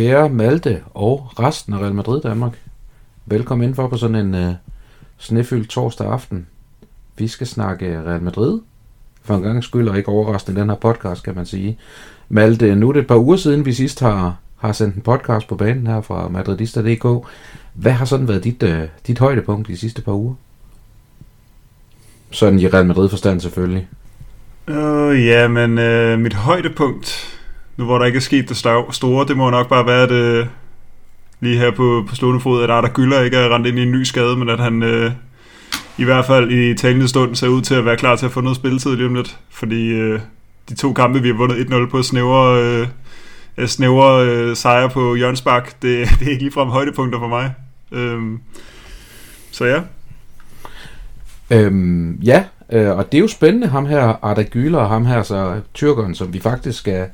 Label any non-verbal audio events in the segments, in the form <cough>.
Kære Malte og resten af Real Madrid Danmark. Velkommen indenfor på sådan en uh, snefyldt torsdag aften. Vi skal snakke Real Madrid. For en gang skyld og ikke overraskende den her podcast, kan man sige. Malte, nu er det et par uger siden, vi sidst har, har sendt en podcast på banen her fra Madridista.dk. Hvad har sådan været dit, uh, dit højdepunkt de sidste par uger? Sådan i Real Madrid forstand selvfølgelig. Øh, ja, men øh, mit højdepunkt nu hvor der ikke er sket det store, det må nok bare være det øh, lige her på, på stående fod, at Arda Gyller ikke er rendt ind i en ny skade, men at han øh, i hvert fald i talende stund ser ud til at være klar til at få noget spilletid lige om lidt, fordi øh, de to kampe, vi har vundet 1-0 på snævre, øh, øh, snævre øh, sejre på Jørgensbak, det, <laughs> det er ikke ligefrem højdepunkter for mig. Øh, så ja. Øhm, ja, øh, og det er jo spændende, ham her Arda Güler og ham her, så tyrkeren, som vi faktisk skal,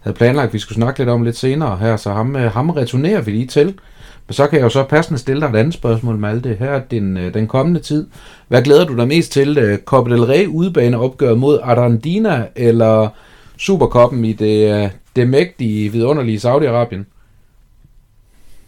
havde planlagt, at vi skulle snakke lidt om lidt senere her, så ham, øh, ham returnerer vi lige til. Men så kan jeg jo så passende stille dig et andet spørgsmål, Malte. Her den, øh, den kommende tid. Hvad glæder du dig mest til? Øh, Copa del Rey udbane opgør mod Arandina, eller Superkoppen i det, øh, det mægtige, vidunderlige Saudi-Arabien?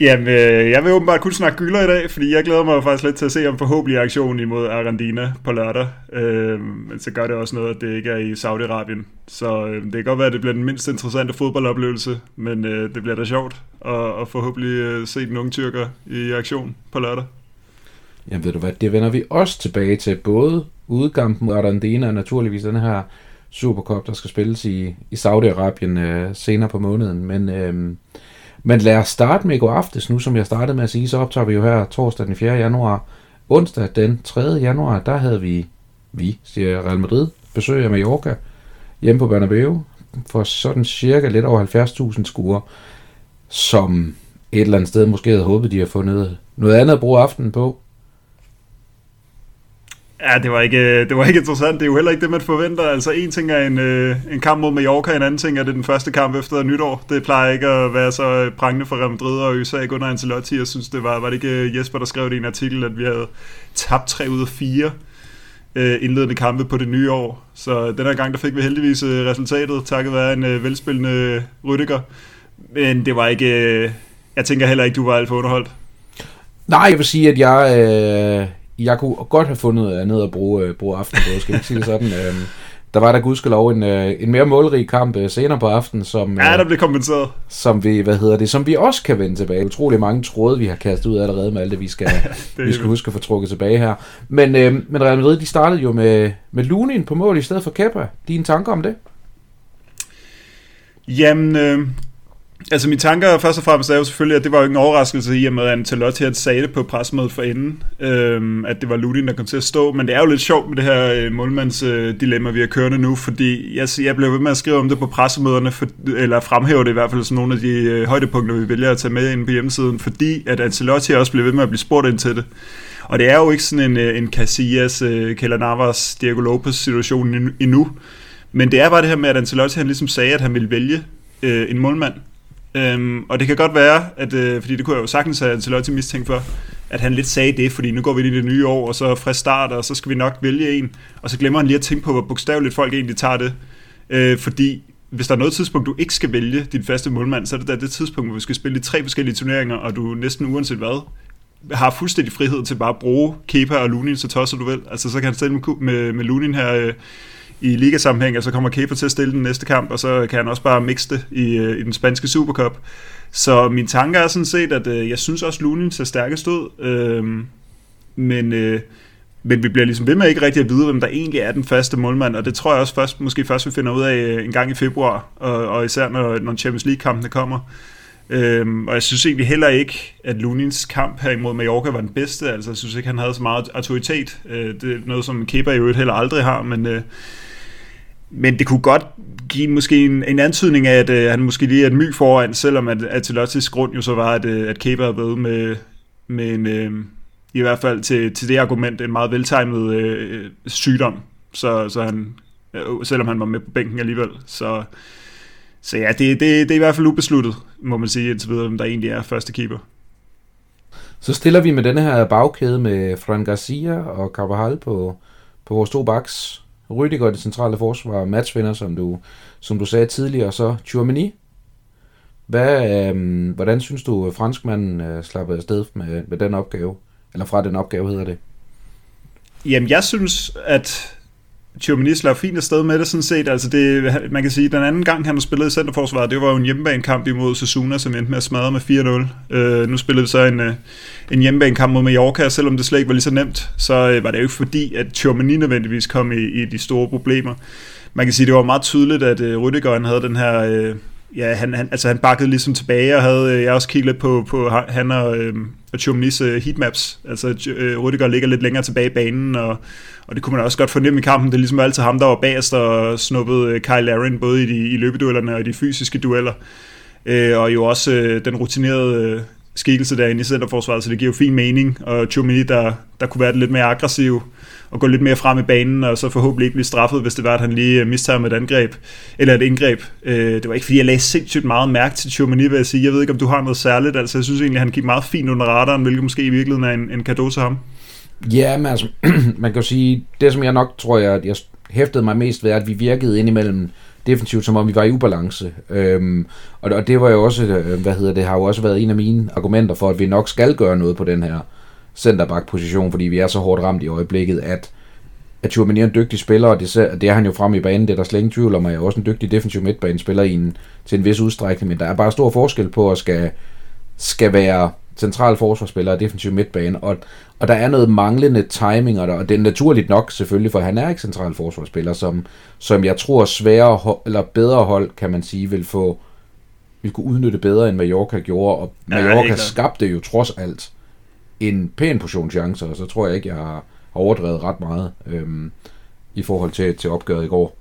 Jamen, øh, jeg vil åbenbart kun snakke gylder i dag, fordi jeg glæder mig faktisk lidt til at se om forhåbentlig aktion imod Arandina på lørdag. Øh, men så gør det også noget, at det ikke er i Saudi-Arabien. Så øh, det kan godt være, at det bliver den mindst interessante fodboldoplevelse, men øh, det bliver da sjovt at, at forhåbentlig øh, se den unge tyrker i aktion på lørdag. Jamen ved du hvad, det vender vi også tilbage til, både udkampen mod Arandina og naturligvis den her Supercup, der skal spilles i, i Saudi-Arabien øh, senere på måneden. Men... Øh, men lad os starte med i går aftes nu, som jeg startede med at sige, så optager vi jo her torsdag den 4. januar. Onsdag den 3. januar, der havde vi, vi siger Real Madrid, besøg af Mallorca hjemme på Bernabeu for sådan cirka lidt over 70.000 skuer, som et eller andet sted måske havde håbet, de havde fundet noget andet at bruge aftenen på. Ja, det var, ikke, det var ikke interessant. Det er jo heller ikke det, man forventer. Altså, en ting er en, øh, en kamp mod Mallorca, en anden ting er det den første kamp efter nytår. Det plejer ikke at være så øh, prangende for Real Madrid og USA under Ancelotti. Jeg synes, det var, var det ikke øh, Jesper, der skrev det i en artikel, at vi havde tabt 3 ud af 4 øh, indledende kampe på det nye år. Så den her gang, der fik vi heldigvis øh, resultatet, takket være en øh, velspillende Rüdiger. Men det var ikke... Øh, jeg tænker heller ikke, du var alt for underholdt. Nej, jeg vil sige, at jeg... Øh jeg kunne godt have fundet andet at bruge, uh, bruge aften på, skal ikke sige det sådan. Uh, der var der gudskelov en, uh, en mere målrig kamp uh, senere på aftenen, som, ja, der blev kompenseret. Som vi, hvad hedder det, som vi også kan vende tilbage. Utrolig mange tråde, vi har kastet ud allerede med alt det, vi skal, <laughs> det vi skal huske at få trukket tilbage her. Men, uh, men Real Madrid, de startede jo med, med Lunin på mål i stedet for Kepa. Dine tanker om det? Jamen, øh, Altså mine tanker først og fremmest er jo selvfølgelig, at det var jo ikke en overraskelse i og med, at Ancelotti had sagde det på pressemødet for inden, øhm, at det var Ludin, der kom til at stå. Men det er jo lidt sjovt med det her øh, målmandsdilemma, øh, vi har kørende nu, fordi jeg, jeg blev ved med at skrive om det på pressemøderne, for, eller fremhæve det i hvert fald som nogle af de øh, højdepunkter, vi vælger at tage med ind på hjemmesiden, fordi at Ancelotti også blev ved med at blive spurgt ind til det. Og det er jo ikke sådan en, øh, en Casillas, øh, Keller Navas, Diego Lopez situation endnu, men det er bare det her med, at Ancelotti han ligesom sagde, at han ville vælge øh, en målmand, Øhm, og det kan godt være, at, øh, fordi det kunne jeg jo sagtens have Ancelotti mistænkt for, at han lidt sagde det, fordi nu går vi ind i det nye år, og så frisk start, og så skal vi nok vælge en, og så glemmer han lige at tænke på, hvor bogstaveligt folk egentlig tager det. Øh, fordi hvis der er noget tidspunkt, du ikke skal vælge din faste målmand, så er det da det tidspunkt, hvor vi skal spille i tre forskellige turneringer, og du næsten uanset hvad, har fuldstændig frihed til bare at bruge Kepa og Lunin, så tosser du vel. Altså så kan han stille med, med, med Lunin her øh, i ligasammenhæng, og så kommer Kepa til at stille den næste kamp, og så kan han også bare mixe det i, øh, i den spanske Supercup. Så min tanke er sådan set, at øh, jeg synes også, Lunin ser stærkest ud, øh, men, øh, men vi bliver ligesom ved med ikke rigtig at vide, hvem der egentlig er den faste målmand, og det tror jeg også først, måske først vi finder ud af øh, en gang i februar, og, og især når, når Champions League-kampene kommer. Øhm, og jeg synes egentlig heller ikke, at Lunins kamp her imod Mallorca var den bedste. Altså, jeg synes ikke, han havde så meget autoritet. Øh, det er noget, som Kepa øvrigt heller aldrig har, men, øh, men det kunne godt give måske en, en antydning af, at øh, han måske lige er et my foran, selvom at Ancelottis grund jo så var, at, øh, at Kepa er blevet med, med en, øh, i hvert fald til, til det argument, en meget veltegnet øh, sygdom. Så, så han, øh, selvom han var med på bænken alligevel. Så, så ja, det, det, det er i hvert fald ubesluttet, må man sige indtil videre, om der egentlig er første keeper. Så stiller vi med denne her bagkæde med Fran Garcia og Carvajal på, på vores to backs. Rydiger i det centrale forsvar, matchvinder, som du, som du sagde tidligere, og så Tchouameni. Hvad, øh, hvordan synes du, øh, franskmanden øh, slappede afsted med, med den opgave? Eller fra den opgave hedder det? Jamen, jeg synes, at Tchouameni slår fint afsted med det sådan set. Altså det, man kan sige, den anden gang, han har spillet i centerforsvaret, det var jo en hjemmebanekamp imod Sasuna, som endte med at smadre med 4-0. Øh, nu spillede vi så en, øh, en hjemmebanekamp mod Mallorca, og selvom det slet ikke var lige så nemt, så øh, var det jo ikke fordi, at Tjomini nødvendigvis kom i, i de store problemer. Man kan sige, det var meget tydeligt, at øh, Rüdiger havde den her... Øh, ja, han, han, altså han bakkede ligesom tilbage, og havde, øh, jeg også kigget lidt på, på han og, øh, og Chumnis øh, heatmaps. Altså øh, Rüdiger ligger lidt længere tilbage i banen, og, og det kunne man også godt fornemme i kampen. Det er ligesom altid ham, der var bagerst og snuppede øh, Kyle Larin, både i, de, i løbeduellerne og i de fysiske dueller. Øh, og jo også øh, den rutinerede øh, skikkelse derinde i centerforsvaret, så det giver jo fin mening. Og Chumini, der, der kunne være lidt mere aggressiv, og gå lidt mere frem i banen, og så forhåbentlig ikke blive straffet, hvis det var, at han lige øh, mistager med et angreb, eller et indgreb. Øh, det var ikke, fordi jeg lagde sindssygt meget mærke til Chomini, vil jeg sige. Jeg ved ikke, om du har noget særligt. Altså, jeg synes egentlig, han gik meget fint under radaren, hvilket måske i virkeligheden er en, en gave til ham. Ja, men altså, <clears throat> man kan jo sige, det som jeg nok tror, jeg, jeg hæftede mig mest ved, at vi virkede indimellem defensivt, som om vi var i ubalance. Øhm, og, og det var jo også, øh, hvad hedder det, har jo også været en af mine argumenter for, at vi nok skal gøre noget på den her centerback-position, fordi vi er så hårdt ramt i øjeblikket, at at Tchouameni er en dygtig spiller, og det, det er han jo frem i banen, det er der slet ingen tvivl om, at jeg er også en dygtig defensiv midtbanespiller i en, til en vis udstrækning, men der er bare stor forskel på at skal, skal være central forsvarsspiller og defensiv midtbane, og, og der er noget manglende timing, og, der, og det er naturligt nok selvfølgelig, for han er ikke central forsvarsspiller, som, som jeg tror sværere eller bedre hold, kan man sige, vil få vil kunne udnytte bedre, end Mallorca gjorde, og Mallorca ja, skabte jo trods alt en pæn portion chancer, og så tror jeg ikke, jeg har, overdrevet ret meget øhm, i forhold til, til opgøret i går.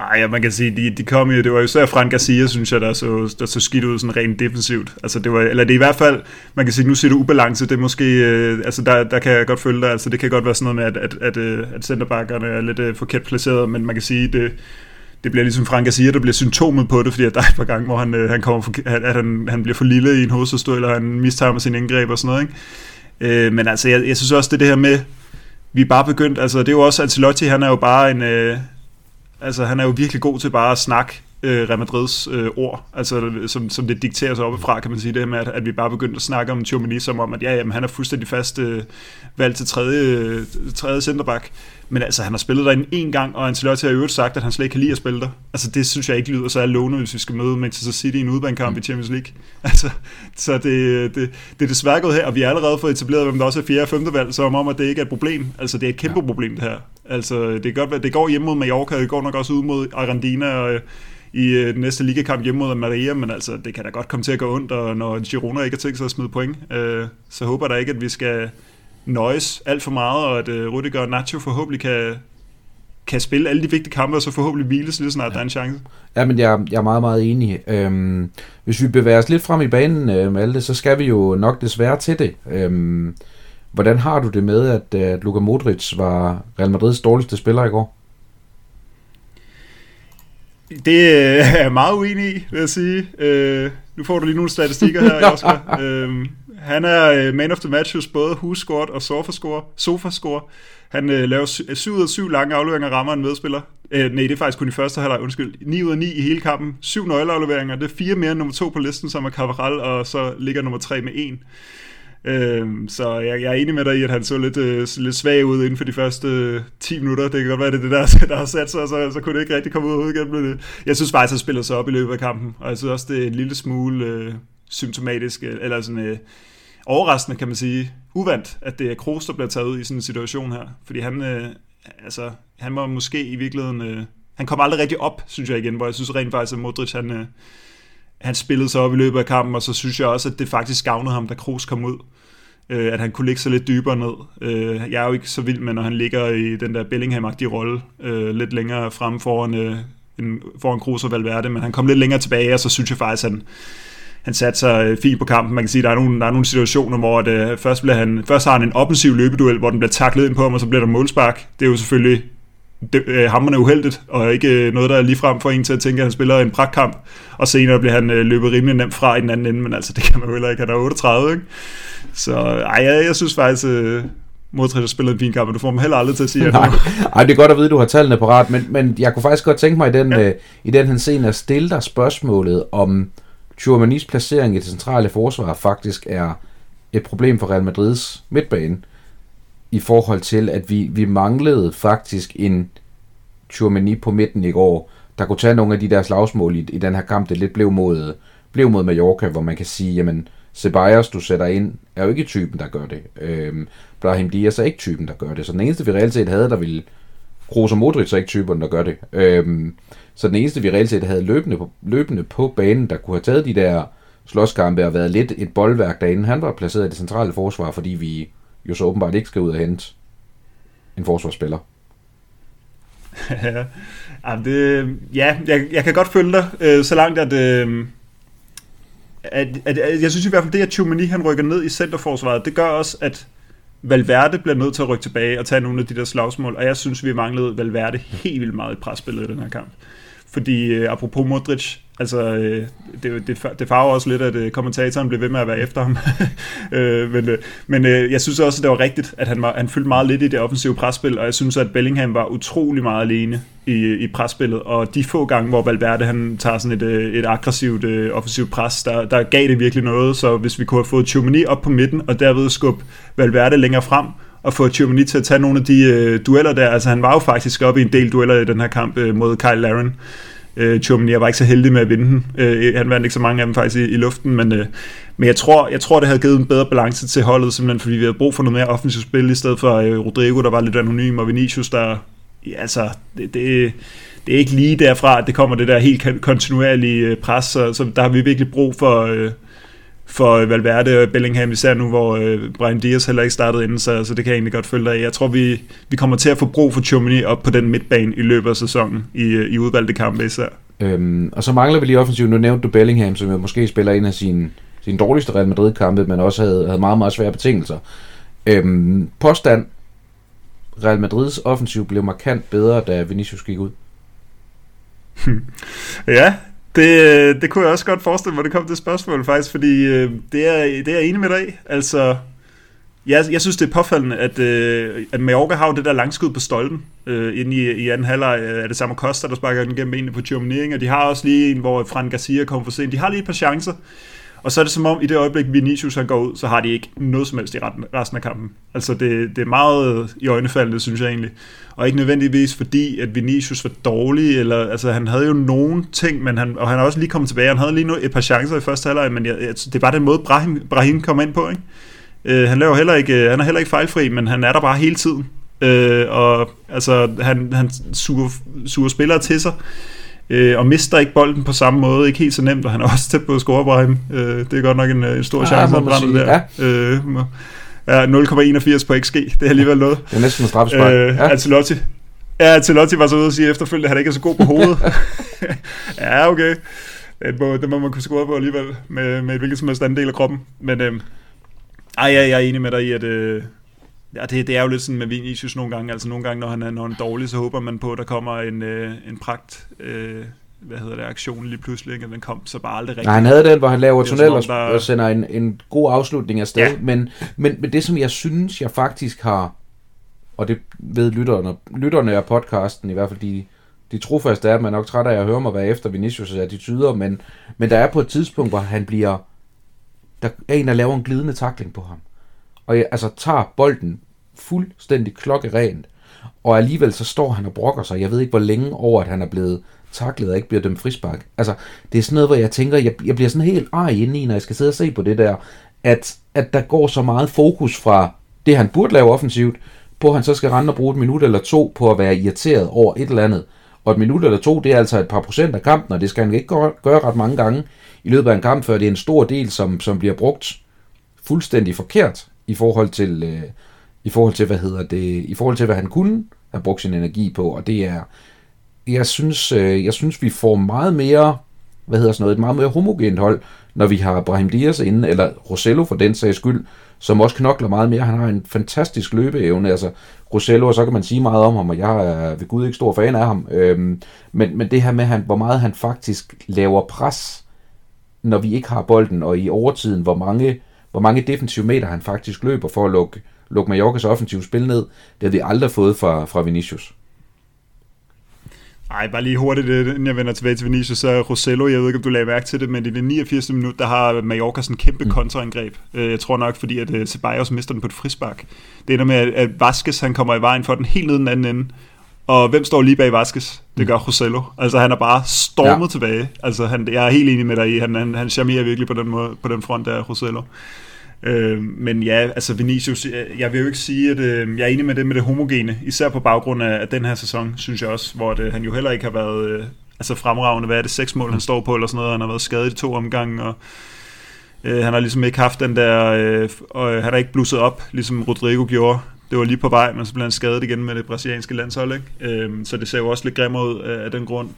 Ej, ja, man kan sige, de, de kom jo, det var jo især Frank Garcia, synes jeg, der så, der så skidt ud sådan rent defensivt. Altså det var, eller det er i hvert fald, man kan sige, nu siger du ubalance, det er måske, øh, altså der, der kan jeg godt følge dig, altså det kan godt være sådan noget med, at, at, at, øh, at centerbackerne er lidt øh, forkert placeret, men man kan sige, det, det bliver ligesom Frank siger, der bliver symptomet på det, fordi at der er et par gange, hvor han, øh, han kommer for, at han, han bliver for lille i en hovedstød, eller han mister med sin indgreb og sådan noget, ikke? Øh, men altså, jeg, jeg synes også, det det her med, vi er bare begyndt, altså det er jo også, Ancelotti, han er jo bare en, øh, altså han er jo virkelig god til bare at snakke øh, Real Madrids øh, ord, altså som, som det dikterer sig oppefra, kan man sige det med, at, at vi bare begyndte at snakke om Tchouameni som om, at ja, jamen, han er fuldstændig fast øh, valgt til tredje, øh, tredje centerback, men altså han har spillet derinde en gang, og Ancelotti har i øvrigt sagt, at han slet ikke kan lide at spille der. Altså det synes jeg ikke lyder så lovende, hvis vi skal møde Manchester City i en udbanekamp mm. i Champions League. <laughs> Altså, så det, det, det er desværre gået her, og vi har allerede fået etableret, hvem der også er fjerde og femte valg, så om at det ikke er et problem. Altså det er et kæmpe ja. problem det her. Altså det, er godt, det går hjemme mod Mallorca, det går nok også ud mod Argentina, og i øh, den næste ligakamp hjemme mod Maria, men altså, det kan da godt komme til at gå ondt, og når Girona ikke har tænkt sig at smide point, øh, så håber der ikke, at vi skal nøjes alt for meget, og at øh, Rudiger og Nacho forhåbentlig kan, kan spille alle de vigtige kampe, og så forhåbentlig hviles lige snart ja. der er en chance. Ja, men jeg, jeg er meget, meget enig. Øhm, hvis vi bevæger os lidt frem i banen, øh, Malte, så skal vi jo nok desværre til det. Øhm, hvordan har du det med, at, at Luka Modric var Real Madrids dårligste spiller i går? Det er jeg meget uenig i, vil jeg sige. Øh, nu får du lige nogle statistikker her, <laughs> Oscar. øh, han er øh, man of the match hos både husscoret og sofascore. sofascore. Han øh, laver 7 ud af 7 lange afleveringer rammer en medspiller. Øh, nej, det er faktisk kun i første halvleg, undskyld. 9 ud af 9 i hele kampen. 7 nøgleafleveringer. Det er fire mere end nummer 2 på listen, som er Cavaral, og så ligger nummer 3 med 1. Øhm, så jeg, jeg er enig med dig i, at han så lidt, øh, lidt svag ud inden for de første øh, 10 minutter. Det kan godt være, det er det der, der har sat sig, så, så kunne det ikke rigtig komme ud igen. Men, øh, jeg synes faktisk, at han spiller sig op i løbet af kampen, og jeg synes også, det er en lille smule øh, symptomatisk, øh, eller sådan øh, overraskende, kan man sige, uvandt, at det er Kroos, der bliver taget ud i sådan en situation her. Fordi han, øh, altså, han var måske i virkeligheden... Øh, han kom aldrig rigtig op, synes jeg igen, hvor jeg synes rent faktisk, at Modric, han... Øh, han spillede sig op i løbet af kampen, og så synes jeg også, at det faktisk gavnede ham, da Kroos kom ud. Øh, at han kunne ligge så lidt dybere ned. Øh, jeg er jo ikke så vild med, når han ligger i den der Bellingham-agtige rolle, øh, lidt længere frem foran, øh, foran Kroos og Valverde, men han kom lidt længere tilbage, og så synes jeg faktisk, at han, han satte sig øh, fint på kampen. Man kan sige, at der er nogle, der er nogle situationer, hvor det, øh, først, bliver han, først har han en offensiv løbeduel, hvor den bliver taklet ind på ham, og så bliver der målspark. Det er jo selvfølgelig det, øh, hammerne uheldigt, og ikke øh, noget, der er ligefrem for en til at tænke, at han spiller en pragtkamp, og senere bliver han øh, løbet rimelig nemt fra i den anden ende, men altså, det kan man jo heller ikke, han er 38, ikke? Så ej, jeg, jeg synes faktisk, øh, Modric har spillet en fin kamp, men du får mig heller aldrig til at sige, at Nej, ej, det er godt at vide, at du har tallene på ret, men, men jeg kunne faktisk godt tænke mig i den, ja. øh, i den scene at stille dig spørgsmålet, om Tchouamanis placering i det centrale forsvar faktisk er et problem for Real Madrids midtbane, i forhold til, at vi, vi manglede faktisk en Tchouamani på midten i går, der kunne tage nogle af de der slagsmål i, i den her kamp, det lidt blev mod, blev mod Mallorca, hvor man kan sige, jamen, Ceballos, du sætter ind, er jo ikke typen, der gør det. Øhm, Brahim Diaz er ikke typen, der gør det. Så den eneste, vi reelt set havde, der ville... Kroos og Modric er ikke typen, der gør det. Øhm, så den eneste, vi reelt set havde løbende på, løbende på banen, der kunne have taget de der slåskampe og været lidt et boldværk derinde, han var placeret i det centrale forsvar, fordi vi jo så åbenbart ikke skal ud og hente en forsvarsspiller. ja, det, ja jeg, jeg kan godt følge dig, øh, så langt at, øh, at, at, at, jeg synes i hvert fald, det at Tjumani han rykker ned i centerforsvaret, det gør også, at Valverde bliver nødt til at rykke tilbage og tage nogle af de der slagsmål, og jeg synes, vi manglede Valverde helt vildt meget i presspillet i den her kamp. Fordi øh, apropos Modric, altså øh, det, det, det farver også lidt, at øh, kommentatoren blev ved med at være efter ham. <laughs> øh, men øh, men øh, jeg synes også, at det var rigtigt, at han, var, han fyldte meget lidt i det offensive presspil, og jeg synes, at Bellingham var utrolig meget alene i, i presspillet, og de få gange, hvor Valverde han tager sådan et, øh, et aggressivt øh, offensivt pres, der, der gav det virkelig noget, så hvis vi kunne have fået Tchouameni op på midten, og derved skubbe Valverde længere frem, og få Tchouameni til at tage nogle af de øh, dueller der, altså han var jo faktisk oppe i en del dueller i den her kamp øh, mod Kyle Laren, øh, Chumani. Jeg var ikke så heldig med at vinde den. Øh, han vandt ikke så mange af dem faktisk i, i luften, men, øh, men jeg, tror, jeg tror, det havde givet en bedre balance til holdet, simpelthen fordi vi havde brug for noget mere offensivt spil, i stedet for øh, Rodrigo, der var lidt anonym, og Vinicius, der... Ja, altså, det, det, det er ikke lige derfra, at det kommer det der helt kontinuerlige øh, pres, så, så der har vi virkelig brug for... Øh, for Valverde og Bellingham, især nu, hvor øh, Brian Diaz heller ikke startede inden, så, så det kan jeg egentlig godt følge dig af. Jeg tror, vi, vi kommer til at få brug for Chomini op på den midtbane i løbet af sæsonen, i, øh, i udvalgte kampe især. Øhm, og så mangler vi lige offensivt. Nu nævnte du Bellingham, som jo måske spiller en af sine, sine dårligste Real Madrid-kampe, men også havde, havde meget, meget svære betingelser. Øhm, påstand. Real Madrids offensiv blev markant bedre, da Vinicius gik ud. <laughs> ja, det, øh, det kunne jeg også godt forestille mig, det kom det spørgsmål faktisk, fordi øh, det, er, det er jeg enig med dig i. Altså, jeg, jeg synes, det er påfaldende, at, øh, at Mallorca har jo det der langskud på stolpen øh, inde i, i anden halvleg. Øh, er det samme Costa, der sparker den gennem benene på Germinering, og de har også lige en, hvor Fran Garcia kommer for sent. De har lige et par chancer, og så er det som om, i det øjeblik, Vinicius han går ud, så har de ikke noget som helst i resten af kampen. Altså, det, det er meget i øjnefaldende, synes jeg egentlig. Og ikke nødvendigvis fordi, at Vinicius var dårlig, eller, altså, han havde jo nogle ting, men han, og han har også lige kommet tilbage. Han havde lige et par chancer i første halvleg, men jeg, altså, det bare den måde, Brahim, Brahim kom ind på, ikke? Øh, han, laver heller ikke, han er heller ikke fejlfri, men han er der bare hele tiden. Øh, og altså, han, han suger, suger spillere til sig øh, og mister ikke bolden på samme måde, ikke helt så nemt, og han er også tæt på at score Brahim. Øh, det er godt nok en, en stor ja, chance, han brænder der. Ja. Øh, ja, 0,81 på XG, det er alligevel noget. Det er næsten en straffespark. Øh, ja. Ancelotti. Ja, Ancelotti var så ude og sige efterfølgende, at han ikke er så god på hovedet. <laughs> ja, okay. Det må, det må man kunne score på alligevel, med, med et hvilket som helst anden del af kroppen. Men øh, ej, jeg, jeg er enig med dig i, at øh, Ja, det, det er jo lidt sådan med Vinicius nogle gange. Altså nogle gange, når han er, når han er dårlig, så håber man på, at der kommer en, øh, en pragt øh, hvad hedder det, aktion lige pludselig, ikke? den kom så bare aldrig rigtigt. Nej, han havde den, hvor han laver tunnel og, der... og sender en, en god afslutning afsted, ja. men, men, men det, som jeg synes, jeg faktisk har, og det ved lytterne, lytterne af podcasten, i hvert fald de, de trofaste er, at man er nok træt af at høre mig være efter Vinicius' attityder, men, men der er på et tidspunkt, hvor han bliver, der er en, der laver en glidende takling på ham og jeg, altså tager bolden fuldstændig klokkerent, og alligevel så står han og brokker sig. Jeg ved ikke, hvor længe over, at han er blevet taklet og ikke bliver dømt frispark. Altså, det er sådan noget, hvor jeg tænker, jeg, jeg bliver sådan helt ej inde i, når jeg skal sidde og se på det der, at, at der går så meget fokus fra det, han burde lave offensivt, på at han så skal rende og bruge et minut eller to på at være irriteret over et eller andet. Og et minut eller to, det er altså et par procent af kampen, og det skal han ikke gøre, gøre ret mange gange i løbet af en kamp, før det er en stor del, som, som bliver brugt fuldstændig forkert i forhold til, øh, i forhold til, hvad hedder det, i forhold til, hvad han kunne have brugt sin energi på, og det er, jeg synes, øh, jeg synes, vi får meget mere, hvad hedder sådan noget, et meget mere homogent hold, når vi har Brahim Dias inde, eller Rosello for den sags skyld, som også knokler meget mere. Han har en fantastisk løbeevne. Altså, Rosello, og så kan man sige meget om ham, og jeg er ved Gud ikke stor fan af ham. Øhm, men, men det her med, han, hvor meget han faktisk laver pres, når vi ikke har bolden, og i overtiden, hvor mange, hvor mange defensive meter han faktisk løber for at lukke, lukke Mallorcas offensive spil ned, det har vi aldrig fået fra, fra Vinicius. Ej, bare lige hurtigt, øh, inden jeg vender tilbage til Vinicius, så Rosello, jeg ved ikke, om du lagde mærke til det, men i det 89. minut, der har Mallorca sådan en kæmpe mm. kontraangreb. Øh, jeg tror nok, fordi at øh, Ceballos mister den på et frispark. Det ender med, at Vasquez, han kommer i vejen for den helt ned den anden ende. Og hvem står lige bag Vasquez? Det gør Rosello. Altså, han er bare stormet ja. tilbage. Altså, han, jeg er helt enig med dig i, han, han, han charmerer virkelig på den, måde, på den front der, Rosello. Øh, men ja, altså Vinicius, jeg vil jo ikke sige, at øh, jeg er enig med det med det homogene, især på baggrund af, af den her sæson, synes jeg også, hvor det, han jo heller ikke har været øh, altså fremragende. Hvad er det, seks mål, han står på, eller sådan noget. Han har været skadet i to omgange, og øh, han har ligesom ikke haft den der, øh, og han har ikke blusset op, ligesom Rodrigo gjorde. Det var lige på vej, men så blev han skadet igen med det brasilianske landshold, ikke? Øhm, så det ser jo også lidt grimmere ud af, af den grund.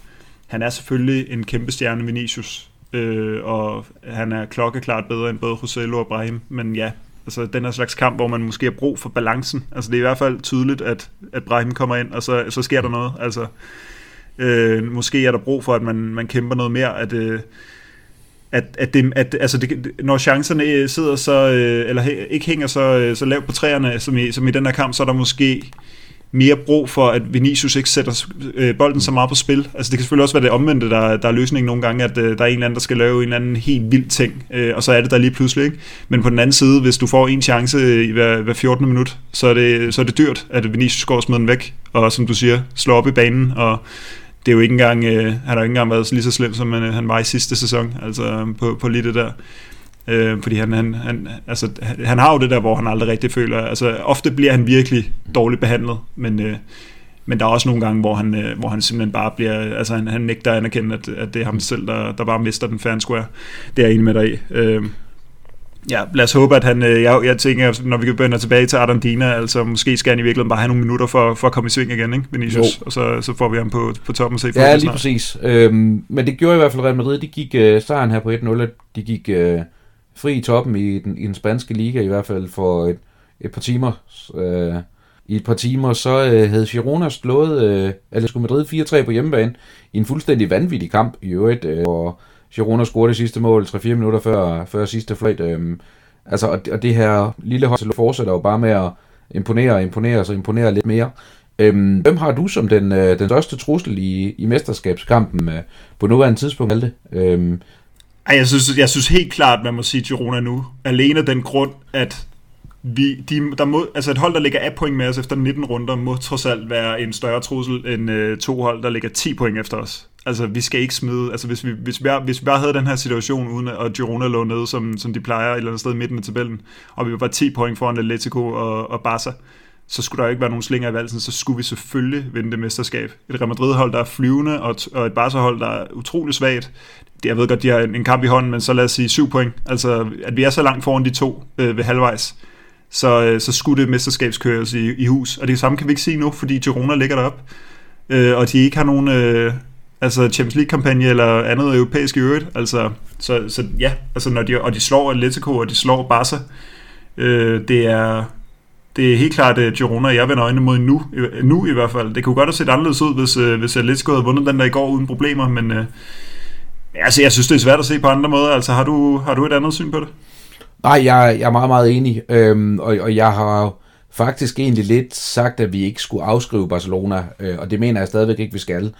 Han er selvfølgelig en kæmpe stjerne, Vinicius, øh, og han er klokkeklart bedre end både Rosello og Brahim, men ja, altså den her slags kamp, hvor man måske har brug for balancen, altså det er i hvert fald tydeligt, at, at Brahim kommer ind, og så, så sker der noget, altså øh, måske er der brug for, at man, man kæmper noget mere, at øh, at, at, det, at altså det, når chancerne øh, sidder så, øh, eller ikke hænger så, øh, så lavt på træerne, som i, som i den her kamp, så er der måske mere brug for, at Vinicius ikke sætter øh, bolden så meget på spil. Altså det kan selvfølgelig også være det omvendte, der, der er løsningen nogle gange, at øh, der er en eller anden, der skal lave en eller anden helt vild ting, øh, og så er det der lige pludselig. Ikke? Men på den anden side, hvis du får en chance øh, i hver, hver 14. minut, så er, det, så er det dyrt, at Vinicius går og smider den væk, og som du siger, slår op i banen, og det er jo ikke engang, øh, han har jo ikke engang været lige så slem, som han, øh, han var i sidste sæson, altså øh, på, på lige det der. Øh, fordi han, han, han, altså, han har jo det der, hvor han aldrig rigtig føler, altså ofte bliver han virkelig dårligt behandlet, men, øh, men der er også nogle gange, hvor han, øh, hvor han simpelthen bare bliver, altså han, han nægter at anerkende, at, at det er ham selv, der, der bare mister den fair square. Det er jeg enig med dig i. Øh, ja, lad os håbe, at han, øh, jeg, jeg tænker, når vi vende tilbage til Argentina, altså måske skal han i virkeligheden bare have nogle minutter for, for at komme i sving igen, ikke, Vinicius? Jo. Og så, så får vi ham på, på toppen og se Ja, lige snart. præcis. Øhm, men det gjorde i hvert fald Real Madrid, de gik uh, sejren her på 1-0, de gik uh, fri i toppen i den, i den spanske liga i hvert fald for et, et par timer. Uh, I et par timer, så uh, havde Girona slået uh, Atletico Madrid 4-3 på hjemmebane i en fuldstændig vanvittig kamp i øvrigt, uh, hvor Girona scorede det sidste mål 3-4 minutter før, før sidste fløjt. Øhm, altså, og, og det her lille hold fortsætter jo bare med at imponere og imponere, så imponere lidt mere. Øhm, hvem har du som den, øh, den største trussel i, i mesterskabskampen øh, på nuværende tidspunkt, Alde? Øhm, ej, jeg synes, jeg synes helt klart, man må sige Girona nu. Alene den grund, at vi, de, der må, altså et hold, der ligger af point med os efter 19 runder, må trods alt være en større trussel end øh, to hold, der ligger 10 point efter os. Altså, vi skal ikke smide... Altså, hvis vi, hvis vi, bare, hvis vi bare havde den her situation, uden at Girona lå nede, som, som de plejer et eller andet sted i midten af tabellen, og vi var 10 point foran Atletico og, og Barca, så skulle der ikke være nogen slinger i valsen, så skulle vi selvfølgelig vinde det mesterskab. Et Real Madrid-hold, der er flyvende, og, og et Barca-hold, der er utrolig svagt. Jeg ved godt, de har en kamp i hånden, men så lad os sige 7 point. Altså, at vi er så langt foran de to øh, ved halvvejs, så, øh, så skulle det mesterskabskørelse i, i hus. Og det samme kan vi ikke sige nu, fordi Girona ligger derop, øh, og de ikke har nogen... Øh, altså Champions League-kampagne eller andet europæisk i øvrigt. Altså, så, så ja, altså når de, og de slår Atletico, og de slår Barca, øh, det er det er helt klart uh, Girona, jeg vender øjnene mod nu, nu i hvert fald. Det kunne godt have set anderledes ud, hvis, uh, hvis Atletico havde vundet den der i går uden problemer, men uh, altså, jeg synes, det er svært at se på andre måder. Altså, har du, har du et andet syn på det? Nej, jeg, jeg er meget, meget enig, øhm, og, og jeg har faktisk egentlig lidt sagt, at vi ikke skulle afskrive Barcelona, øh, og det mener jeg stadigvæk ikke, vi skal.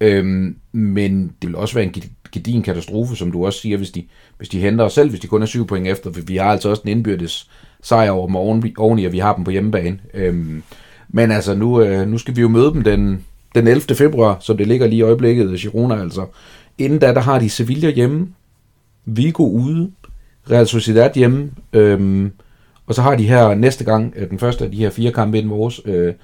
Øhm, men det vil også være en gedin katastrofe, som du også siger, hvis de, hvis de henter os selv, hvis de kun er syv point efter, for vi har altså også en indbyrdes sejr over dem oven, oven i, at vi har dem på hjemmebane. Øhm, men altså, nu, øh, nu skal vi jo møde dem den, den 11. februar, som det ligger lige i øjeblikket, Girona altså. Inden da, der har de Sevilla hjemme, Vigo ude, Real Sociedad hjemme, øhm, og så har de her næste gang, øh, den første af de her fire kampe inden vores, øh,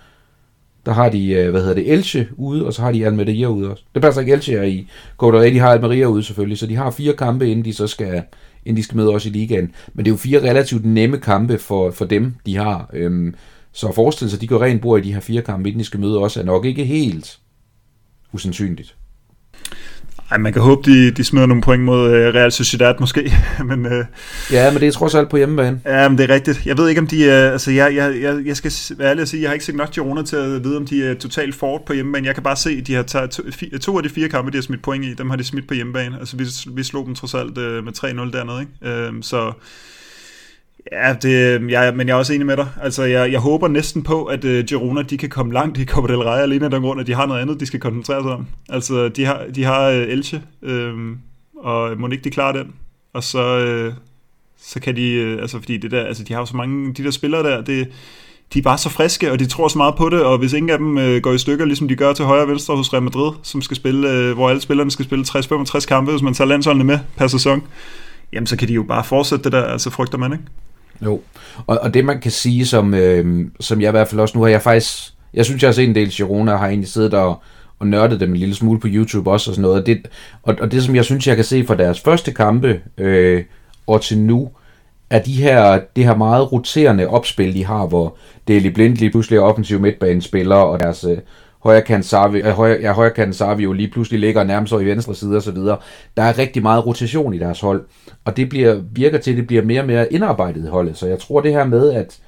der har de, øh, hvad hedder det, Elche ude, og så har de Almeria ude også. Det passer ikke, Elche er i Copa de har Almeria ude selvfølgelig, så de har fire kampe, inden de så skal, inden de skal møde os i ligaen. Men det er jo fire relativt nemme kampe for, for dem, de har. Øhm, så at forestille sig, at de går rent bord i de her fire kampe, inden de skal møde os, er nok ikke helt usandsynligt. Ej, man kan håbe, de, de smider nogle point mod uh, Real Sociedad måske. <laughs> men, uh, ja, men det er trods alt på hjemmebane. Ja, men det er rigtigt. Jeg ved ikke, om de... Uh, altså, jeg, jeg, jeg, jeg skal være ærlig at sige, jeg har ikke set nok Girona til at vide, om de er totalt fort på hjemmebane. Jeg kan bare se, at de har taget to, to af de fire kampe, de har smidt point i, dem har de smidt på hjemmebane. Altså, vi, vi slog dem trods alt uh, med 3-0 dernede, ikke? Uh, så Ja, det, øhm, jeg, men jeg er også enig med dig. Altså, jeg, jeg håber næsten på, at uh, Girona de kan komme langt i Copa del Rey, alene af den grund, at de har noget andet, de skal koncentrere sig om. Altså, de har, de har uh, Elche, øh, og må ikke de klarer den. Og så, øh, så kan de, øh, altså fordi det der, altså de har jo så mange, de der spillere der, det, de er bare så friske, og de tror så meget på det, og hvis ingen af dem øh, går i stykker, ligesom de gør til højre og venstre hos Real Madrid, som skal spille, øh, hvor alle spillerne skal spille 60-65 kampe, hvis man tager landsholdene med per sæson, jamen så kan de jo bare fortsætte det der, altså frygter man, ikke? Jo, og, og det man kan sige, som, øh, som jeg i hvert fald også nu har jeg faktisk, jeg synes jeg har set en del Girona, og har egentlig siddet og, og nørdet dem en lille smule på YouTube også og sådan noget, og det, og, og det som jeg synes jeg kan se fra deres første kampe øh, og til nu, er de her, det her meget roterende opspil, de har, hvor Deli Blind lige pludselig er offensiv midtbanespiller, og deres øh, øh, højre Sarvi, øh, højre, ja, Sarvi jo lige pludselig ligger nærmest over i venstre side osv. Der er rigtig meget rotation i deres hold, og det bliver, virker til, at det bliver mere og mere indarbejdet i holdet. Så jeg tror det her med, at,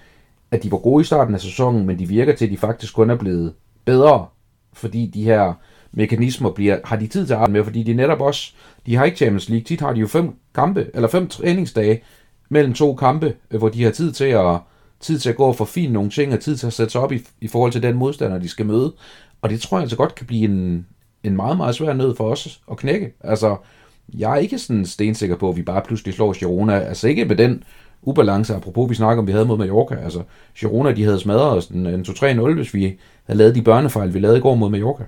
at de var gode i starten af sæsonen, men de virker til, at de faktisk kun er blevet bedre, fordi de her mekanismer bliver, har de tid til at arbejde med, fordi de netop også, de har ikke Champions League, tit har de jo fem kampe, eller fem træningsdage mellem to kampe, øh, hvor de har tid til at, tid til at gå og forfine nogle ting, og tid til at sætte sig op i, i forhold til den modstander, de skal møde. Og det tror jeg altså godt kan blive en, en meget, meget svær nød for os at knække. Altså, jeg er ikke sådan stensikker på, at vi bare pludselig slår Girona. Altså ikke med den ubalance, apropos vi snakker om, vi havde mod Mallorca. Altså, Girona, de havde smadret os en, en 2-3-0, hvis vi havde lavet de børnefejl, vi lavede i går mod Mallorca.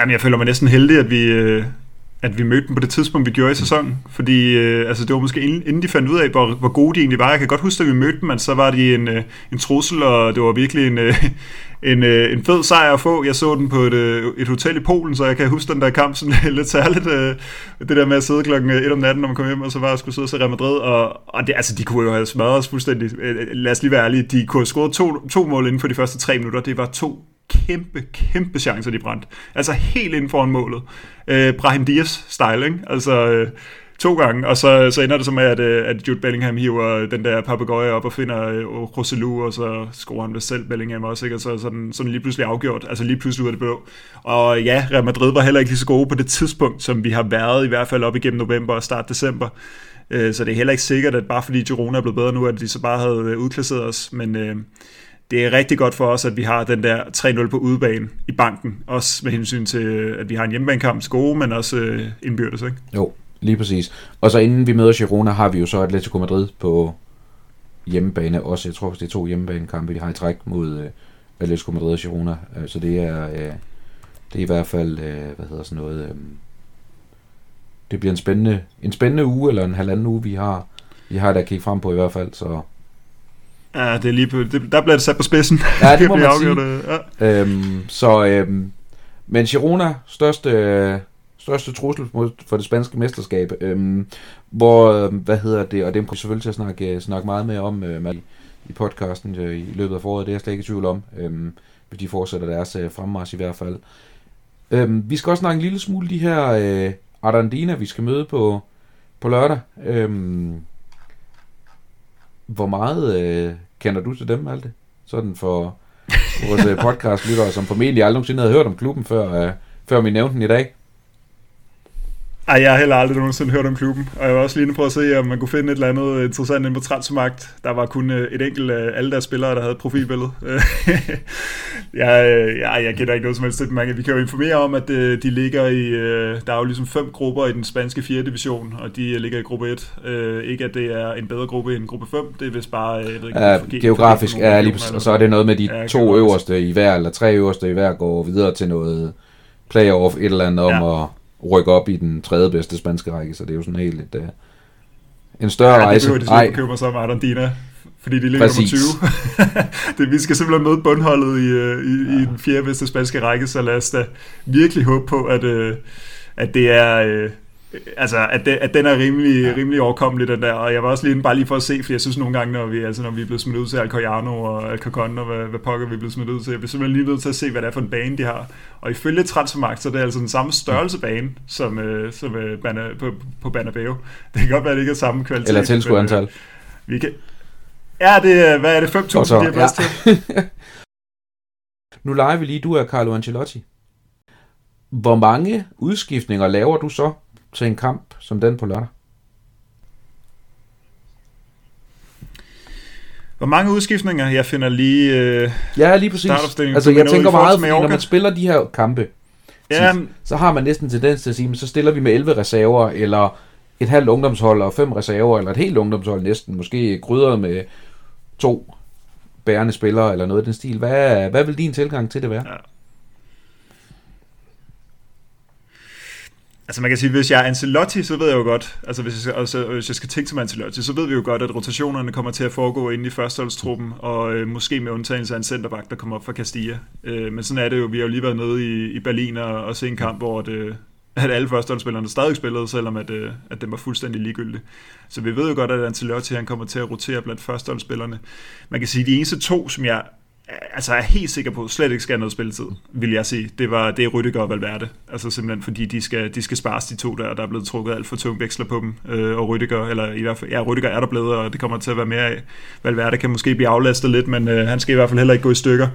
Jamen, jeg føler mig næsten heldig, at vi, øh, at vi mødte dem på det tidspunkt, vi gjorde i sæsonen. Fordi øh, altså, det var måske inden de fandt ud af, hvor, hvor gode de egentlig var. Jeg kan godt huske, at vi mødte dem, at så var de en, øh, en trussel, og det var virkelig en, øh, <laughs> en, øh, en fed sejr at få. Jeg så den på et, øh, et hotel i Polen, så jeg kan huske den der kamp sådan <laughs> lidt særligt. Øh, det der med at sidde klokken øh, 1 om natten, når man kom hjem, og så var jeg skulle sidde og se Real Madrid. Og, og det, altså, de kunne jo have smadret os fuldstændig. Øh, øh, lad os lige være ærlige. De kunne have scoret to, to mål inden for de første tre minutter. Det var to kæmpe, kæmpe chancer, de brændte. Altså helt inden foran målet. Øh, Brahim Diaz style, ikke? Altså øh, to gange, og så, så ender det så med, at, øh, at Jude Bellingham hiver den der papegøje op og finder øh, Roselu, og så scorer han det selv Bellingham også, ikke? Og så sådan, sådan lige pludselig afgjort, altså lige pludselig ud af det blå. Og ja, Real Madrid var heller ikke lige så gode på det tidspunkt, som vi har været i hvert fald op igennem november og start december. Øh, så det er heller ikke sikkert, at bare fordi Girona er blevet bedre nu, at de så bare havde øh, udklasseret os, men... Øh, det er rigtig godt for os, at vi har den der 3-0 på udebane i banken. Også med hensyn til, at vi har en hjemmebanekamp til gode, men også øh, indbyrdes, ikke? Jo, lige præcis. Og så inden vi møder Girona, har vi jo så Atletico Madrid på hjemmebane også. Jeg tror, det er to hjemmebanekampe, vi har i træk mod øh, Atletico Madrid og Girona. Øh, så det er, øh, det er i hvert fald, øh, hvad hedder sådan noget, øh, det bliver en spændende, en spændende uge, eller en halvanden uge, vi har, vi har der kigge frem på i hvert fald, så Ja, det er lige det, der bliver det sat på spidsen. Ja, det må <laughs> man sige. Øh, ja. Øhm, så, øhm, men Girona, største, øh, største trussel for det spanske mesterskab, øhm, hvor, øh, hvad hedder det, og det kommer vi selvfølgelig til at snakke, snakke meget mere om øh, i, i podcasten øh, i løbet af foråret, det er jeg slet ikke i tvivl om, øhm, hvis de fortsætter deres øh, fremmars i hvert fald. Øhm, vi skal også snakke en lille smule de her øh, Arandina, vi skal møde på, på lørdag. Øhm, hvor meget øh, kender du til dem, Malte? Sådan for vores øh, podcastlyttere, som formentlig aldrig nogensinde havde hørt om klubben, før, øh, før vi nævnte den i dag. Ej, jeg har heller aldrig nogensinde hørt om klubben, og jeg var også lige på at se, om man kunne finde et eller andet interessant inde på transfermarkt. Der var kun øh, et enkelt af alle deres spillere, der havde profilbillede. <laughs> jeg, øh, jeg, jeg kender ikke noget som helst til dem. Vi kan jo informere om, at øh, de ligger i, der er jo ligesom fem grupper i den spanske 4. division, og de ligger i gruppe 1. Ikke at det er en bedre gruppe end gruppe 5, det er vist bare... Jeg ved ikke, ja, for, geografisk er lige og så er det noget med de ja, to øverste i hver, eller tre øverste i hver, går videre til noget playoff, et eller andet om ja. at rykke op i den tredje bedste spanske række, så det er jo sådan helt et, uh, en større ja, rejse. det behøver de købe sig som Argentina, fordi de ligger Præcis. nummer <laughs> 20. det, vi skal simpelthen møde bundholdet i, uh, i, ja. i den fjerde bedste spanske række, så lad os da virkelig håbe på, at, uh, at det er... Uh, altså, at, det, at den er rimelig, ja. rimelig overkommelig, den der. Og jeg var også lige bare lige for at se, for jeg synes nogle gange, når vi, altså, når vi er blevet smidt ud til Alcoyano og Alcacon, og hvad, hvad pokker vi er blevet smidt ud til, jeg bliver simpelthen lige nødt til at se, hvad det er for en bane, de har. Og ifølge Transfermarkt, så er det altså den samme størrelse bane, som, øh, som øh, Bana, på, på Banabeo. <laughs> Det kan godt være, at det ikke er samme kvalitet. Eller tilskuerantal. Øh, vi kan... Ja, det, hvad er det? 5.000, de har plads ja. til? <laughs> nu leger vi lige, du er Carlo Ancelotti. Hvor mange udskiftninger laver du så til en kamp som den på lørdag? Hvor mange udskiftninger? Jeg finder lige... Øh, ja, lige præcis. Altså, jeg tænker meget, fordi når man spiller de her kampe, ja. så, så har man næsten tendens til at sige, men så stiller vi med 11 reserver, eller et halvt ungdomshold og fem reserver, eller et helt ungdomshold næsten, måske krydret med to bærende spillere, eller noget i den stil. Hvad, hvad vil din tilgang til det være? Ja. Altså man kan sige, hvis jeg er Ancelotti, så ved jeg jo godt, altså hvis jeg, altså, hvis jeg skal tænke som Ancelotti, så ved vi jo godt, at rotationerne kommer til at foregå inde i førsteholdstruppen, og øh, måske med undtagelse af en centerback, der kommer op fra Castilla. Øh, men sådan er det jo, vi har jo lige været nede i, i Berlin og, og se en kamp, hvor det, øh, at alle førsteholdsspillerne stadig spillede, selvom at, øh, at dem var fuldstændig ligegyldige. Så vi ved jo godt, at Ancelotti han kommer til at rotere blandt førsteholdsspillerne. Man kan sige, at de eneste to, som jeg altså er helt sikker på, slet ikke skal have noget spilletid, vil jeg sige. Det, var, det er Rydiger og Valverde. Altså simpelthen fordi de skal, de skal spares de to der, der er blevet trukket alt for tunge veksler på dem. Øh, og Rydiger, eller i hvert fald, ja, Rydiger er der blevet, og det kommer til at være mere af. Valverde kan måske blive aflastet lidt, men øh, han skal i hvert fald heller ikke gå i stykker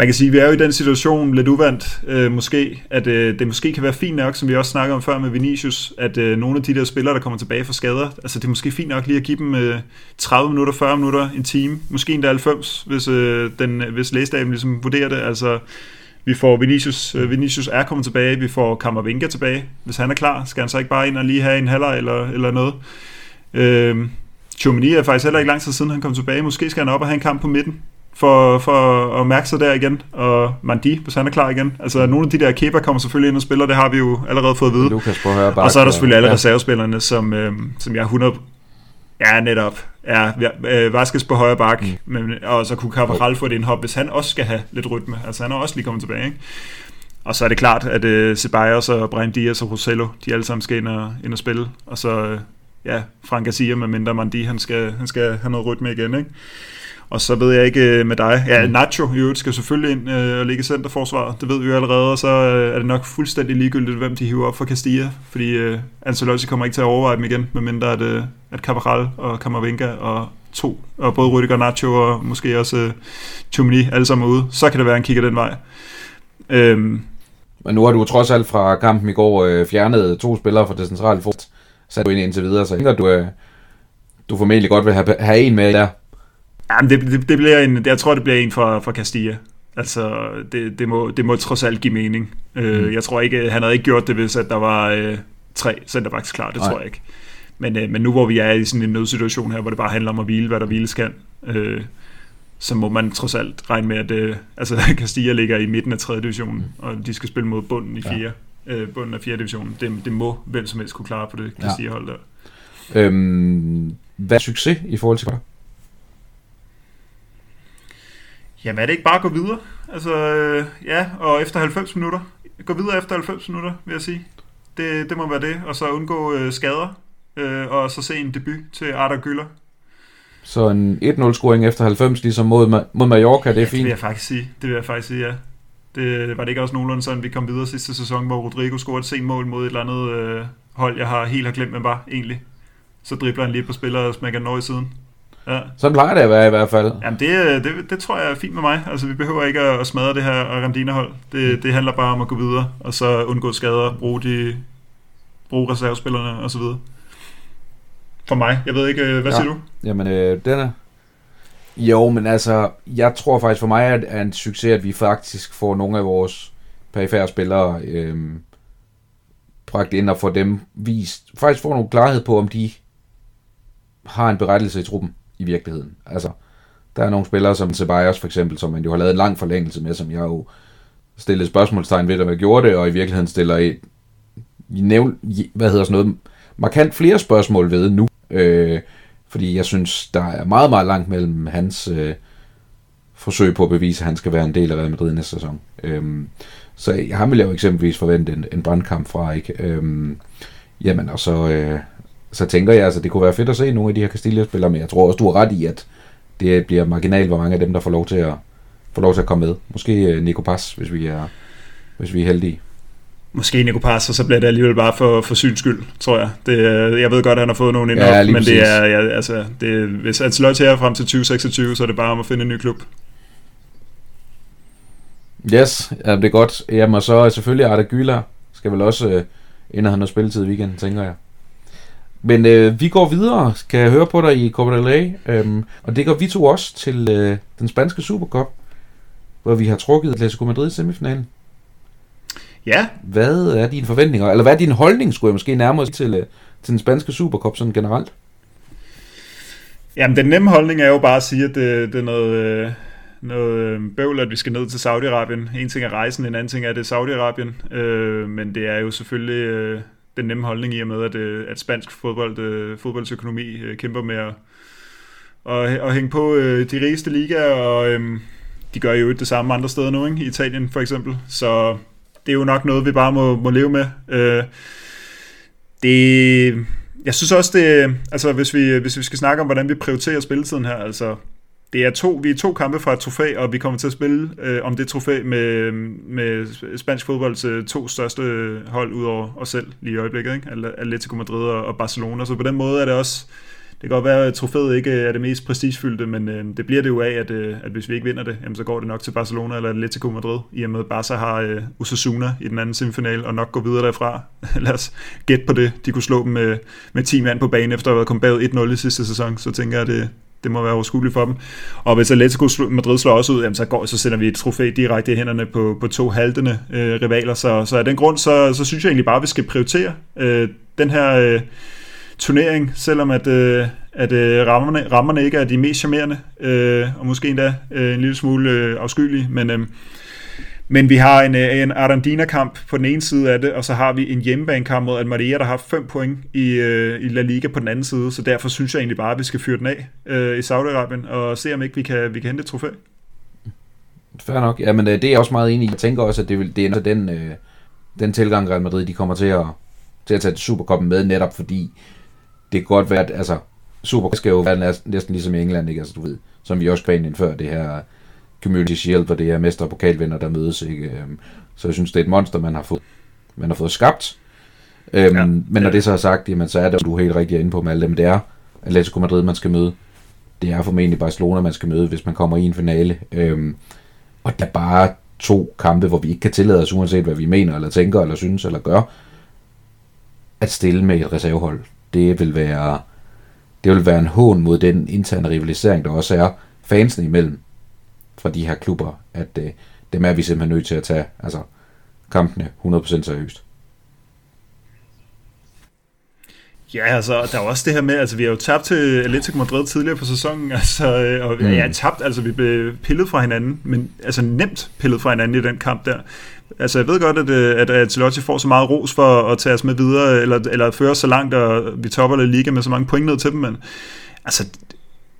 man kan sige, at vi er jo i den situation lidt uvandt, øh, måske, at øh, det måske kan være fint nok, som vi også snakkede om før med Vinicius, at øh, nogle af de der spillere, der kommer tilbage fra skader, altså det er måske fint nok lige at give dem øh, 30 minutter, 40 minutter, en time, måske endda 90, hvis, øh, den, hvis lægestaben ligesom vurderer det, altså vi får Vinicius, øh, Vinicius er kommet tilbage, vi får Kammervinga tilbage, hvis han er klar, skal han så ikke bare ind og lige have en halvleg eller, eller noget. Øh, Chomini er faktisk heller ikke lang tid siden, han kom tilbage. Måske skal han op og have en kamp på midten for, for at mærke sig der igen, og Mandi, hvis han er klar igen. Altså, nogle af de der Kepa kommer selvfølgelig ind og spiller, det har vi jo allerede fået at vide. Lukas på højre bakke, Og så er der selvfølgelig alle ja. reservespillerne, som, øh, som jeg er 100... Ja, netop. Ja, øh, Vaskes på højre bak, mm. men, og så kunne Cavaral få et indhop, hvis han også skal have lidt rytme. Altså, han er også lige kommet tilbage, ikke? Og så er det klart, at øh, Ceballos og Brian Diaz og Rosello, de alle sammen skal ind og, ind og spille. Og så, øh, ja, Frank Garcia med mindre Mandi, han skal, han skal have noget rytme igen, ikke? Og så ved jeg ikke øh, med dig. Ja, mm. Nacho i øvrigt skal selvfølgelig ind øh, og ligge i centerforsvaret. Det ved vi jo allerede. Og så øh, er det nok fuldstændig ligegyldigt, hvem de hiver op for Castilla. Fordi øh, Ancelotti kommer ikke til at overveje dem igen, medmindre at, øh, at Cabral og Camavinga og to, og både Rudiger Nacho og måske også øh, Chumini alle sammen ude. Så kan det være, at han kigger den vej. Øhm, men nu har du trods alt fra kampen i går øh, fjernet to spillere fra det centrale fort. Sat du ind indtil videre, så tænker, du, øh, du formentlig godt vil have, have en med der. Jamen, det, det, det bliver en, jeg tror, det bliver en for, for Castilla. Altså, det, det, må, det må trods alt give mening. Øh, mm. Uh, jeg tror ikke, han havde ikke gjort det, hvis at der var uh, tre centerbacks klar. Det Nej. tror jeg ikke. Men, uh, men nu hvor vi er i sådan en nødsituation her, hvor det bare handler om at hvile, hvad der hviles kan, uh, så må man trods alt regne med, at uh, altså, <laughs> Castilla ligger i midten af 3. divisionen, mm. og de skal spille mod bunden i 4. Ja. Uh, bunden af 4. divisionen. Det, det må hvem som helst kunne klare på det Castilla-hold der. Øhm, hvad er succes i forhold til Jamen er det ikke bare at gå videre? Altså, øh, ja, og efter 90 minutter. Gå videre efter 90 minutter, vil jeg sige. Det, det må være det. Og så undgå øh, skader. Øh, og så se en debut til Arda Gyller. Så en 1-0-scoring efter 90, ligesom mod, mod Mallorca, det er ja, fint? det vil jeg faktisk sige. Det vil jeg faktisk sige, ja. Det, var det ikke også nogenlunde sådan, vi kom videre sidste sæson, hvor Rodrigo scorede et sent mål mod et eller andet øh, hold, jeg har helt har glemt, men var egentlig. Så dribler han lige på spillere og smækker den i siden. Ja. Så plejer det at være i hvert fald. Jamen det, det, det tror jeg er fint med mig. Altså vi behøver ikke at smadre det her Argentina-hold. Det, mm. det handler bare om at gå videre, og så undgå skader, bruge, de, bruge reservespillerne osv. For mig. Jeg ved ikke, øh, hvad ja. siger du? Jamen øh, den er... Jo, men altså, jeg tror faktisk for mig, at er en succes, at vi faktisk får nogle af vores perifære spillere øh, bragt ind og få dem vist, faktisk får nogle klarhed på, om de har en berettelse i truppen i virkeligheden. Altså, der er nogle spillere som Ceballos for eksempel, som man jo har lavet en lang forlængelse med, som jeg jo stillede spørgsmålstegn ved, at man gjorde det, og i virkeligheden stiller et, nævn, hvad hedder sådan noget, markant flere spørgsmål ved nu. Øh, fordi jeg synes, der er meget, meget langt mellem hans øh, forsøg på at bevise, at han skal være en del af Real Madrid næste sæson. Øh, så ham vil jo eksempelvis forvente en, en brandkamp fra, ikke? Øh, Jamen, og så, øh, så tænker jeg, altså, det kunne være fedt at se nogle af de her Castilla-spillere, men jeg tror også, du har ret i, at det bliver marginalt, hvor mange af dem, der får lov til at, får lov til at komme med. Måske øh, Nico Pass, hvis vi er, hvis vi er heldige. Måske Nico Pass, og så bliver det alligevel bare for, for syns skyld, tror jeg. Det, jeg ved godt, at han har fået nogen ind, ja, men præcis. det er, ja, altså, det, hvis Ancelotti er frem til 2026, så er det bare om at finde en ny klub. Yes, ja, det er godt. Jamen, og så selvfølgelig Arda Gyler skal vel også øh, ind og have noget spilletid i weekenden, tænker jeg. Men øh, vi går videre, kan jeg høre på dig i Copa del Rey, øhm, og det går vi to også til øh, den spanske Supercup, hvor vi har trukket Atletico Madrid i semifinalen. Ja. Hvad er dine forventninger, eller hvad er din holdning, skulle jeg måske nærmere til, øh, til den spanske Supercup sådan generelt? Jamen, den nemme holdning er jo bare at sige, at det, det er noget, øh, noget øh, bøvl, at vi skal ned til Saudi-Arabien. En ting er rejsen, en anden ting er det Saudi-Arabien. Øh, men det er jo selvfølgelig øh, den nemme holdning i og med, at, øh, at spansk fodbold, øh, fodboldsøkonomi øh, kæmper med at, at, at hænge på de rigeste ligaer, og øhm, de gør jo det samme andre steder nu, ikke? i Italien for eksempel. Så det er jo nok noget, vi bare må, må leve med. Øh, det, jeg synes også, det, altså hvis vi, hvis vi skal snakke om, hvordan vi prioriterer spilletiden her, altså det er to, vi er to kampe fra et trofæ, og vi kommer til at spille øh, om det trofæ med, med spansk fodbolds øh, to største hold ud over os selv lige i øjeblikket, ikke? Atletico Madrid og, og Barcelona. Så på den måde er det også, det kan godt være, at trofæet ikke øh, er det mest prestigefyldte, men øh, det bliver det jo af, at, øh, at hvis vi ikke vinder det, jamen, så går det nok til Barcelona eller Atletico Madrid, i og med at Barca har øh, Osasuna i den anden semifinal, og nok går videre derfra. <laughs> Lad os gætte på det. De kunne slå dem med, med 10 mand på banen, efter at have været kommet bag 1-0 i sidste sæson, så tænker jeg, at det, det må være overskueligt for dem. Og hvis Atletico Madrid slår også ud, jamen så, går, så sender vi et trofæ direkte i hænderne på, på to haltende øh, rivaler. Så, så af den grund, så, så synes jeg egentlig bare, at vi skal prioritere øh, den her øh, turnering, selvom at, øh, at øh, rammerne, rammerne ikke er de mest charmerende, øh, og måske endda øh, en lille smule øh, afskyelige, men... Øh, men vi har en, øh, en Arandina-kamp på den ene side af det, og så har vi en hjemmebanekamp mod Almeria, der har 5 point i, øh, i La Liga på den anden side, så derfor synes jeg egentlig bare, at vi skal fyre den af øh, i Saudi-Arabien, og se om ikke vi kan, vi kan hente et trofæ. Fair nok. Ja, men øh, det er jeg også meget enig i. Jeg tænker også, at det, vil, det er den, øh, den tilgang, Real Madrid de kommer til at, til at tage Superkoppen med, netop fordi det kan godt være, at altså, Super skal jo være næsten ligesom i England, ikke? Altså, du ved, som vi også kvæn før, det her Community Shield, hvor det er mester og pokalvinder, der mødes. Ikke? Øhm, så jeg synes, det er et monster, man har fået, man har fået skabt. Øhm, ja, men når det så er sagt, jamen, så er det, du er helt rigtig inde på med alle dem, det er Atletico Madrid, man skal møde. Det er formentlig Barcelona, man skal møde, hvis man kommer i en finale. Øhm, og der er bare to kampe, hvor vi ikke kan tillade os, uanset hvad vi mener, eller tænker, eller synes, eller gør, at stille med et reservehold. Det vil være, det vil være en hån mod den interne rivalisering, der også er fansene imellem fra de her klubber, at øh, dem er vi simpelthen nødt til at tage altså, kampene 100% seriøst. Ja, altså, der er også det her med, altså vi har jo tabt til Atletico Madrid tidligere på sæsonen, <laughs> altså, øh, og mm. ja, tabt, altså vi blev pillet fra hinanden, men altså nemt pillet fra hinanden i den kamp der. Altså jeg ved godt, at, øh, at Ancelotti får så meget ros for at tage os med videre, eller, eller føre så langt, og vi topper La Liga med så mange point ned til dem, men altså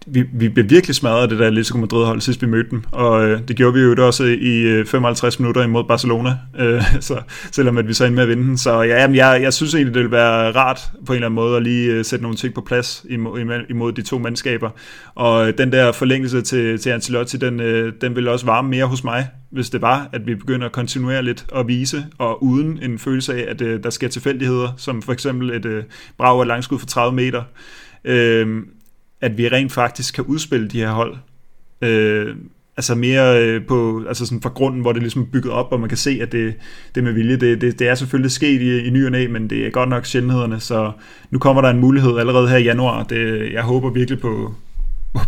vi, vi blev virkelig smadret af det der Atletico Madrid-hold, sidst vi mødte dem, og øh, det gjorde vi jo også i øh, 55 minutter imod Barcelona, øh, <laughs> så, selvom at vi så endte med at vinde den. Så ja, jamen, jeg, jeg synes egentlig, det ville være rart på en eller anden måde at lige øh, sætte nogle ting på plads imod, imod de to mandskaber, og øh, den der forlængelse til, til Ancelotti, den, øh, den vil også varme mere hos mig, hvis det var, at vi begynder at kontinuere lidt og vise, og uden en følelse af, at øh, der sker tilfældigheder, som for eksempel et øh, brag af langskud for 30 meter, øh, at vi rent faktisk kan udspille de her hold. Øh, altså mere øh, på, altså sådan fra grunden, hvor det ligesom er bygget op, og man kan se, at det, det med vilje, det, det, det er selvfølgelig sket i, i ny og næ, men det er godt nok sjældenhederne, så nu kommer der en mulighed allerede her i januar. Det, jeg håber virkelig på,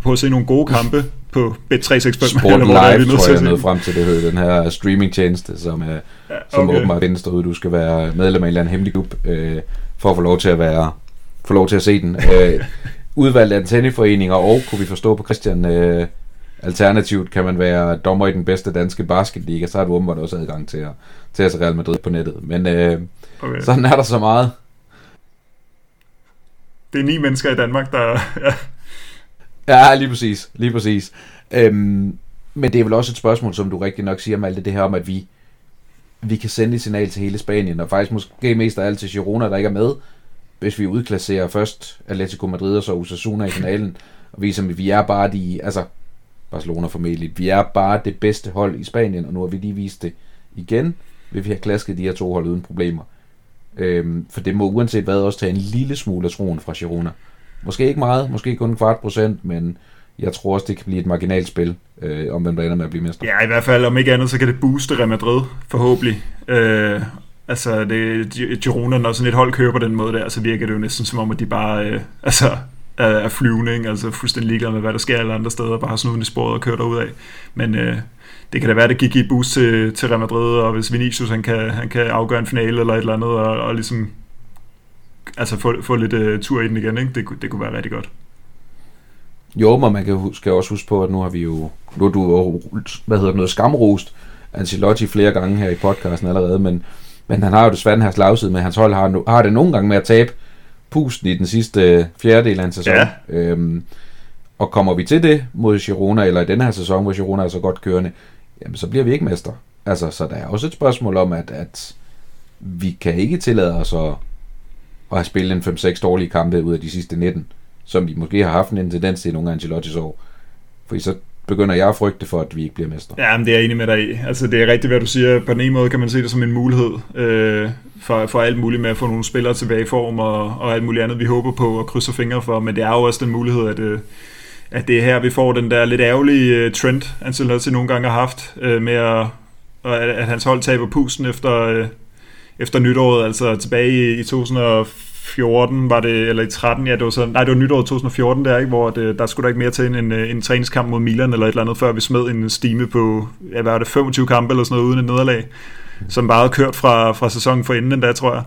på at se nogle gode kampe på Bet365. Sport eller, Live, tror jeg, er nået frem til det den her streamingtjeneste, som, er, ja, okay. som åbenbart findes derude. Du skal være medlem af en eller anden hemmelig klub, øh, for at få lov til at være få lov til at se den. Øh, udvalgte antenneforeninger, og kunne vi forstå på Christian, øh, alternativt kan man være dommer i den bedste danske basketliga, så har du åbenbart også adgang til at, til at se Real Madrid på nettet. Men øh, okay. sådan er der så meget. Det er ni mennesker i Danmark, der... Ja, ja lige præcis. Lige præcis. Øhm, men det er vel også et spørgsmål, som du rigtig nok siger, med alt det her om, at vi, vi kan sende et signal til hele Spanien, og faktisk måske mest af alt til Girona, der ikke er med, hvis vi udklasserer først Atletico Madrid og så Osasuna i finalen, og viser, at vi er bare de, altså Barcelona formentlig, vi er bare det bedste hold i Spanien, og nu har vi lige vist det igen, vil vi have klasket de her to hold uden problemer. Øhm, for det må uanset hvad også tage en lille smule af troen fra Girona. Måske ikke meget, måske kun en kvart procent, men jeg tror også, det kan blive et marginalt spil, øh, om hvem der ender med at blive mester. Ja, i hvert fald, om ikke andet, så kan det booste Real Madrid, forhåbentlig. Øh, altså, det, Girona, når sådan et hold kører på den måde der, så virker det jo næsten som om, at de bare øh, altså, er, er flyvning, altså fuldstændig ligeglade med, hvad der sker alle andre steder, bare snuden i sporet og kører derud af. Men øh, det kan da være, at det gik i bus til, til Real Madrid, og hvis Vinicius han kan, han kan afgøre en finale eller et eller andet, og, og ligesom altså få, få lidt øh, tur i den igen, ikke? Det, det kunne være rigtig godt. Jo, men man kan huske, også huske på, at nu har vi jo, nu er du jo, hvad hedder det, noget skamrost Ancelotti flere gange her i podcasten allerede, men, men han har jo desværre den her slagside med, hans hold har, har det nogle gange med at tabe pusten i den sidste fjerdedel af en sæson. Ja. Øhm, og kommer vi til det mod Girona, eller i den her sæson, hvor Girona er så godt kørende, jamen så bliver vi ikke mester. Altså, så der er også et spørgsmål om, at, at vi kan ikke tillade os at, at have spillet en 5-6 dårlige kampe ud af de sidste 19, som vi måske har haft en tendens til nogle af Ancelotti's år. For så begynder jeg at frygte for, at vi ikke bliver mestre. Ja, men det er jeg enig med dig i. Altså, det er rigtigt, hvad du siger. På den ene måde kan man se det som en mulighed øh, for, for alt muligt med at få nogle spillere tilbage i form og, og alt muligt andet, vi håber på og krydser fingre for. Men det er jo også den mulighed, at, øh, at det er her, vi får den der lidt ærgerlige øh, trend, Ancelotti nogle gange har haft, øh, med at, at, at hans hold taber pusten efter, øh, efter nytåret, altså tilbage i, i 14 var det, eller i 13, ja, det var så, nej, det var nytår 2014 der, ikke, hvor det, der skulle der ikke mere til en, en, en træningskamp mod Milan eller et eller andet, før vi smed en stime på, ja, hvad var det, 25 kampe eller sådan noget uden et nederlag, som bare havde kørt fra, fra sæsonen for inden der, tror jeg.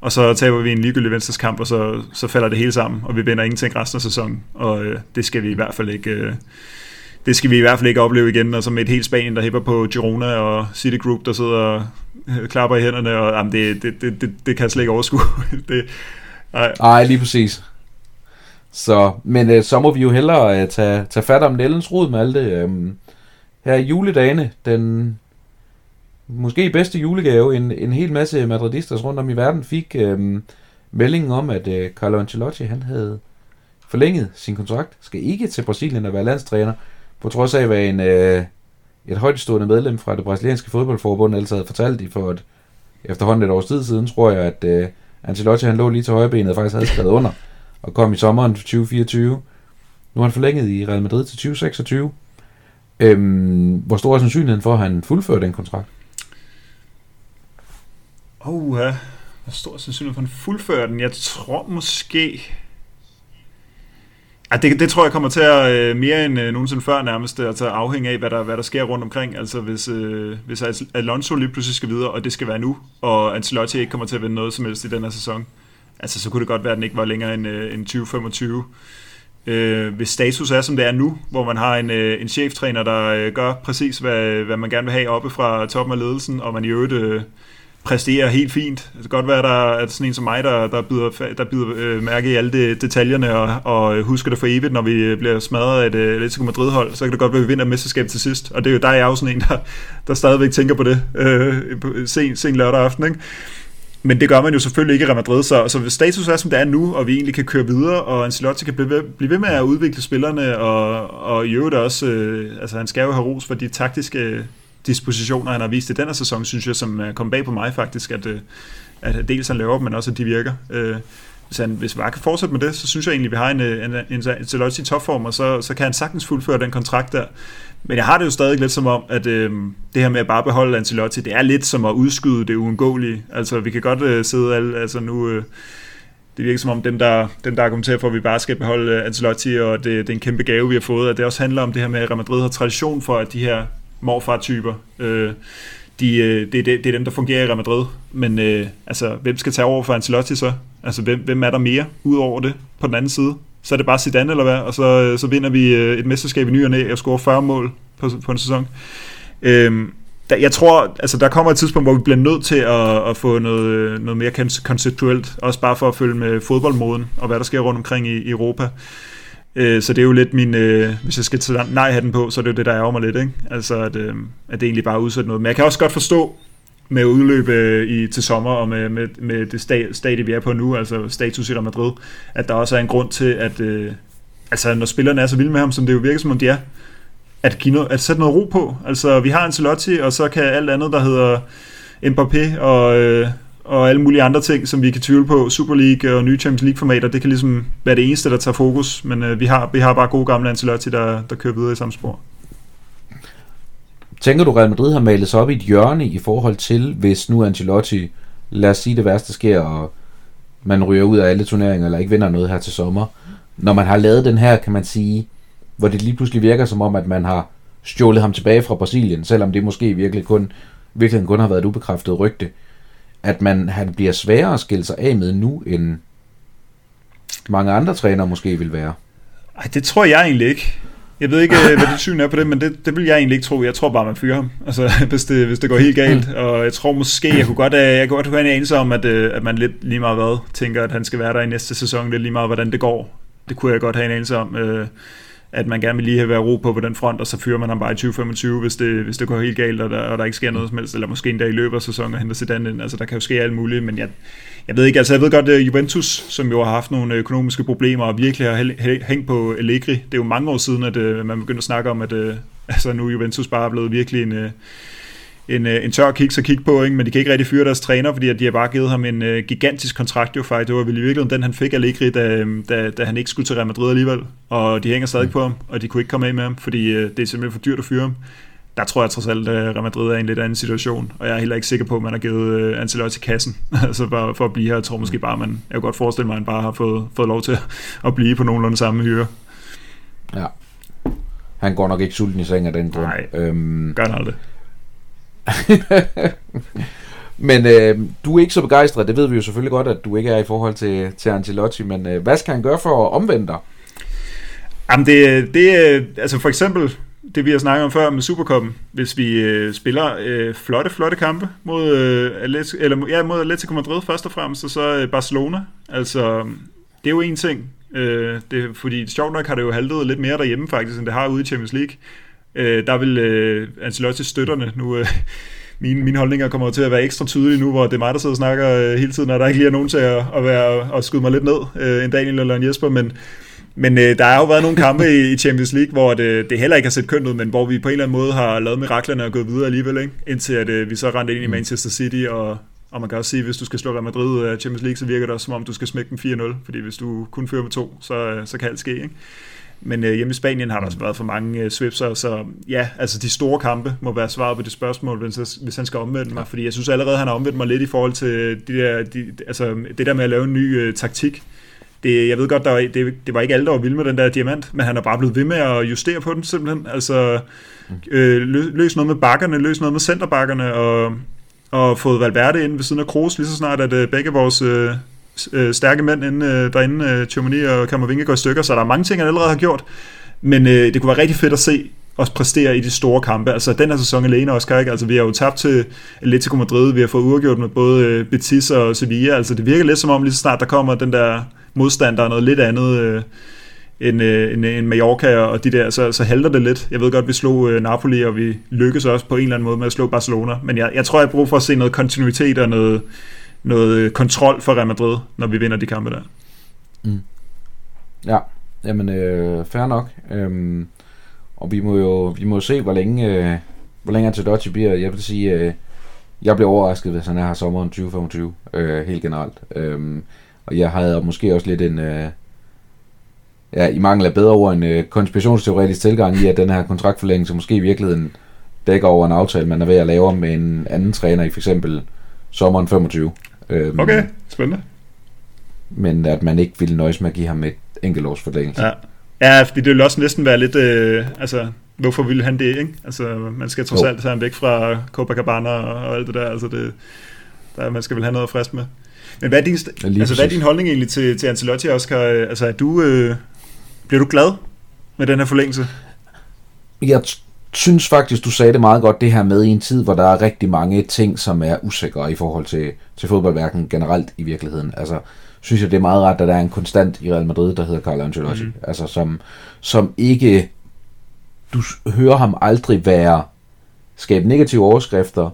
Og så taber vi en ligegyldig venstreskamp, og så, så falder det hele sammen, og vi vinder ingenting resten af sæsonen, og øh, det skal vi i hvert fald ikke... Øh, det skal vi i hvert fald ikke opleve igen, og så med et helt Spanien, der hæpper på Girona og City Group, der sidder og <laughs> klapper i hænderne, og jamen, det, det, det, det, det kan jeg slet ikke overskue. <laughs> det, ej. ej, lige præcis. Så, men øh, så må vi jo hellere øh, tage, tage fat om Nellens rod med alt det. Øh, her i juledagene, den måske bedste julegave, en, en hel masse madridistas rundt om i verden fik øh, meldingen om, at øh, Carlo Ancelotti han havde forlænget sin kontrakt, skal ikke til Brasilien og være landstræner, på trods af, hvad en, øh, et højtstående medlem fra det brasilianske fodboldforbund altså havde fortalt i for et, efterhånden et års tid siden, tror jeg, at øh, Ancelotti han lå lige til højrebenet og faktisk havde skrevet under, og kom i sommeren 2024. Nu har han forlænget i Real Madrid til 2026. Øhm, hvor stor er sandsynligheden for, at han fuldfører den kontrakt? Oh, uh, Hvor stor sandsynlighed for, at han fuldfører den? Jeg tror måske... Ja, det, det tror jeg kommer til at øh, mere end øh, nogensinde før nærmest øh, altså at tage afhæng af, hvad der, hvad der sker rundt omkring. Altså hvis, øh, hvis Alonso lige pludselig skal videre, og det skal være nu, og Ancelotti ikke kommer til at vinde noget som helst i den her sæson, altså så kunne det godt være, at den ikke var længere end, øh, end 2025. Øh, hvis status er, som det er nu, hvor man har en, øh, en cheftræner, der øh, gør præcis, hvad, hvad man gerne vil have oppe fra toppen af ledelsen, og man i øvrigt... Øh, præsterer helt fint. Det kan godt være, at der er sådan en som mig, der, der bider, der bider øh, mærke i alle de, detaljerne og, og husker det for evigt, når vi bliver smadret af et øh, uh, Atletico Madrid-hold. Så kan det godt være, at vi vinder mesterskabet til sidst. Og det er jo, der er jo sådan en, der, der stadigvæk tænker på det øh, sen, sen lørdag aften. Ikke? Men det gør man jo selvfølgelig ikke i Real Madrid, så, så hvis status er, som det er nu, og vi egentlig kan køre videre, og Ancelotti kan blive ved, blive ved med at udvikle spillerne, og, og i øvrigt også, øh, altså han skal jo have ros for de taktiske dispositioner, han har vist i den her sæson, synes jeg, som øh, kom bag på mig faktisk, at, øh, at dels han laver dem, men også at de virker. Øh, hvis, han, hvis Vare kan fortsætte med det, så synes jeg egentlig, at vi har en, en, en, en i topform, og så, så kan han sagtens fuldføre den kontrakt der. Men jeg har det jo stadig lidt som om, at øh, det her med at bare beholde Ancelotti, det er lidt som at udskyde det uundgåelige. Altså, vi kan godt øh, sidde alle, altså nu... Øh, det virker som om dem, der, dem, der argumenterer for, at vi bare skal beholde Ancelotti, og det, det er en kæmpe gave, vi har fået, at det også handler om det her med, at Real Madrid har tradition for, at de her morfar-typer. Øh, de, øh, det, det, det er dem, der fungerer i Real Madrid. Men øh, altså, hvem skal tage over for Ancelotti så? Altså, hvem, hvem er der mere ud over det på den anden side? Så er det bare Zidane eller hvad? Og så, øh, så vinder vi øh, et mesterskab i ny og næ og scorer 40 mål på, på en sæson. Øh, der, jeg tror, altså der kommer et tidspunkt, hvor vi bliver nødt til at, at få noget, øh, noget mere konceptuelt, også bare for at følge med fodboldmoden og hvad der sker rundt omkring i, i Europa. Øh, så det er jo lidt min, øh, hvis jeg skal tage nej den på, så er det jo det, der ærger mig lidt, ikke? Altså, at, øh, at det egentlig bare udsat noget. Men jeg kan også godt forstå, med udløb øh, i, til sommer, og med, med, med det stadie, vi er på nu, altså status i Real Madrid, at der også er en grund til, at øh, altså, når spillerne er så vilde med ham, som det jo virker som om de er, at, give noget, at sætte noget ro på. Altså, vi har Ancelotti, og så kan alt andet, der hedder Mbappé og, øh, og alle mulige andre ting, som vi kan tvivle på, Super League og nye Champions League-formater, det kan ligesom være det eneste, der tager fokus, men øh, vi, har, vi har bare gode gamle Ancelotti, der, der kører videre i samme spor. Tænker du, Real Madrid har malet sig op i et hjørne i forhold til, hvis nu Ancelotti, lad os sige det værste sker, og man ryger ud af alle turneringer, eller ikke vinder noget her til sommer, når man har lavet den her, kan man sige, hvor det lige pludselig virker som om, at man har stjålet ham tilbage fra Brasilien, selvom det måske virkelig kun, virkelig kun har været et ubekræftet rygte, at man, han bliver sværere at skille sig af med nu, end mange andre trænere måske vil være. Ej, det tror jeg egentlig ikke. Jeg ved ikke, hvad dit syn er på det, men det, det vil jeg egentlig ikke tro. Jeg tror bare, man fyrer ham, altså, <laughs> hvis, det, hvis det går helt galt. Og jeg tror måske, jeg kunne godt, jeg kunne godt have en anelse om, at, øh, at man lidt lige meget hvad tænker, at han skal være der i næste sæson, lidt lige meget, hvordan det går. Det kunne jeg godt have en anelse om. Øh, at man gerne vil lige have været ro på på den front, og så fyrer man ham bare i 2025, hvis det, hvis det går helt galt, og der, og der ikke sker noget som helst, eller måske endda i løbet af sæsonen og henter Zidane ind. Altså, der kan jo ske alt muligt, men jeg, jeg ved ikke, altså jeg ved godt, at Juventus, som jo har haft nogle økonomiske problemer, og virkelig har hængt på Allegri, det er jo mange år siden, at uh, man begyndte at snakke om, at uh, altså, nu er Juventus bare blevet virkelig en, uh, en, en tør kiks at kigge på, ikke? men de kan ikke rigtig fyre deres træner, fordi at de har bare givet ham en uh, gigantisk kontrakt, jo faktisk. Det var vel i virkeligheden den, han fik Allegri, da, da, da han ikke skulle til Real Madrid alligevel, og de hænger stadig mm. på ham, og de kunne ikke komme af med ham, fordi uh, det er simpelthen for dyrt at fyre ham der tror jeg trods alt, at Real Madrid er i en lidt anden situation, og jeg er heller ikke sikker på, at man har givet uh, Ancelotti kassen, <laughs> altså bare for at blive her. Jeg tror måske bare, man, jeg kan godt forestille mig, at han bare har fået, fået lov til at blive på nogenlunde samme hyre. Ja. Han går nok ikke sulten i seng af den grund. Nej, øhm... gør han aldrig. <laughs> men øh, du er ikke så begejstret, det ved vi jo selvfølgelig godt, at du ikke er i forhold til, til Ancelotti, men øh, hvad skal han gøre for at omvende dig? Jamen det, det, øh, altså for eksempel, det vi har snakket om før med Supercoppen, hvis vi øh, spiller øh, flotte, flotte kampe mod, øh, Atletico, eller, ja, mod Atletico Madrid først og fremmest, og så øh, Barcelona. Altså, det er jo en ting, øh, det, fordi sjovt nok har det jo haltet lidt mere derhjemme faktisk, end det har ude i Champions League. Øh, der vil øh, Ancelotti støtterne nu... Øh, mine, mine holdninger kommer til at være ekstra tydelige nu, hvor det er mig, der sidder og snakker øh, hele tiden, og der ikke lige er nogen til at, at, være, at skyde mig lidt ned, øh, en Daniel eller en Jesper, men, men øh, der har jo været nogle kampe i, i Champions League, hvor det, det heller ikke har set kønt ud, men hvor vi på en eller anden måde har lavet miraklerne og gået videre alligevel, ikke? indtil at øh, vi så rendte ind i mm. Manchester City, og, og man kan også sige, at hvis du skal slå Real Madrid af Champions League, så virker det også som om, du skal smække dem 4-0, fordi hvis du kun fører med to, så, øh, så kan alt ske. Ikke? Men øh, hjemme i Spanien har der også været for mange øh, swipser, så ja, altså de store kampe må være svaret på det spørgsmål, hvis, hvis han skal omvende mig, fordi jeg synes allerede, han har omvendt mig lidt i forhold til de der, de, altså, det der med at lave en ny øh, taktik, det, jeg ved godt, der var, det, det var ikke alle, der var vilde med den der diamant, men han er bare blevet ved med at justere på den simpelthen. Altså, øh, løs noget med bakkerne, løs noget med centerbakkerne, og, og fået Valverde ind ved siden af Kroos, lige så snart, at øh, begge vores øh, øh, stærke mænd inde, øh, derinde, øh, Chomini og Kammervinge går i stykker, så der er mange ting, han allerede har gjort. Men øh, det kunne være rigtig fedt at se os præstere i de store kampe. Altså den her sæson alene også, ikke? Altså vi har jo tabt til Atletico Madrid, vi har fået uafgjort med både øh, Betis og Sevilla. Altså det virker lidt som om lige så snart der kommer den der modstand, der er noget lidt andet øh, end, øh, end, end Mallorca og de der, så, så halter det lidt. Jeg ved godt, vi slog øh, Napoli, og vi lykkedes også på en eller anden måde med at slå Barcelona, men jeg, jeg tror, jeg har brug for at se noget kontinuitet og noget, noget øh, kontrol for Real Madrid, når vi vinder de kampe der. Mm. Ja, jamen øh, fair nok. Øhm, og vi må jo vi må se, hvor længe, øh, hvor længe Ancelotti bliver. Jeg vil sige, øh, jeg bliver overrasket, hvis han er her sommeren 2025, øh, helt generelt. Øhm, og jeg havde måske også lidt en, øh, ja, i mangel af bedre ord, en øh, konspirationsteoretisk tilgang i, at den her kontraktforlængelse måske i virkeligheden dækker over en aftale, man er ved at lave med en anden træner i for eksempel sommeren 25. Øhm, okay, spændende. Men at man ikke ville nøjes med at give ham et forlængelse. Ja. ja, fordi det ville også næsten være lidt, øh, altså, hvorfor ville han det, ikke? Altså, man skal trods alt tage ham væk fra Copacabana og, og alt det der, altså det, der, man skal vel have noget frisk med. Men hvad er din, ja, altså, hvad er din holdning egentlig til, til Ancelotti, Oscar? Altså, er du, øh, bliver du glad med den her forlængelse? Jeg synes faktisk, du sagde det meget godt, det her med i en tid, hvor der er rigtig mange ting, som er usikre i forhold til, til fodboldverdenen generelt i virkeligheden. Altså, synes jeg, det er meget ret, at der er en konstant i Real Madrid, der hedder Carlo Ancelotti. Mm. Altså, som, som ikke... Du hører ham aldrig være skabe negative overskrifter,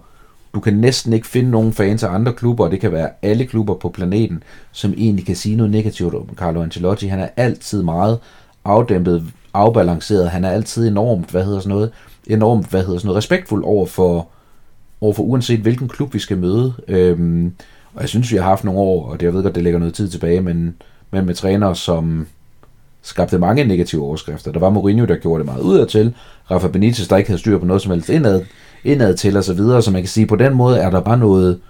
du kan næsten ikke finde nogen fans af andre klubber, og det kan være alle klubber på planeten, som egentlig kan sige noget negativt om Carlo Ancelotti. Han er altid meget afdæmpet, afbalanceret. Han er altid enormt, hvad hedder sådan noget, enormt, hvad hedder sådan noget, respektfuld over for, over for uanset hvilken klub vi skal møde. Øhm, og jeg synes, vi har haft nogle år, og det, jeg ved godt, det ligger noget tid tilbage, men, men med trænere, som skabte mange negative overskrifter. Der var Mourinho, der gjorde det meget udadtil. Rafa Benitez, der ikke havde styr på noget som helst indad, indad til og så videre. Så man kan sige, på den måde er der bare noget,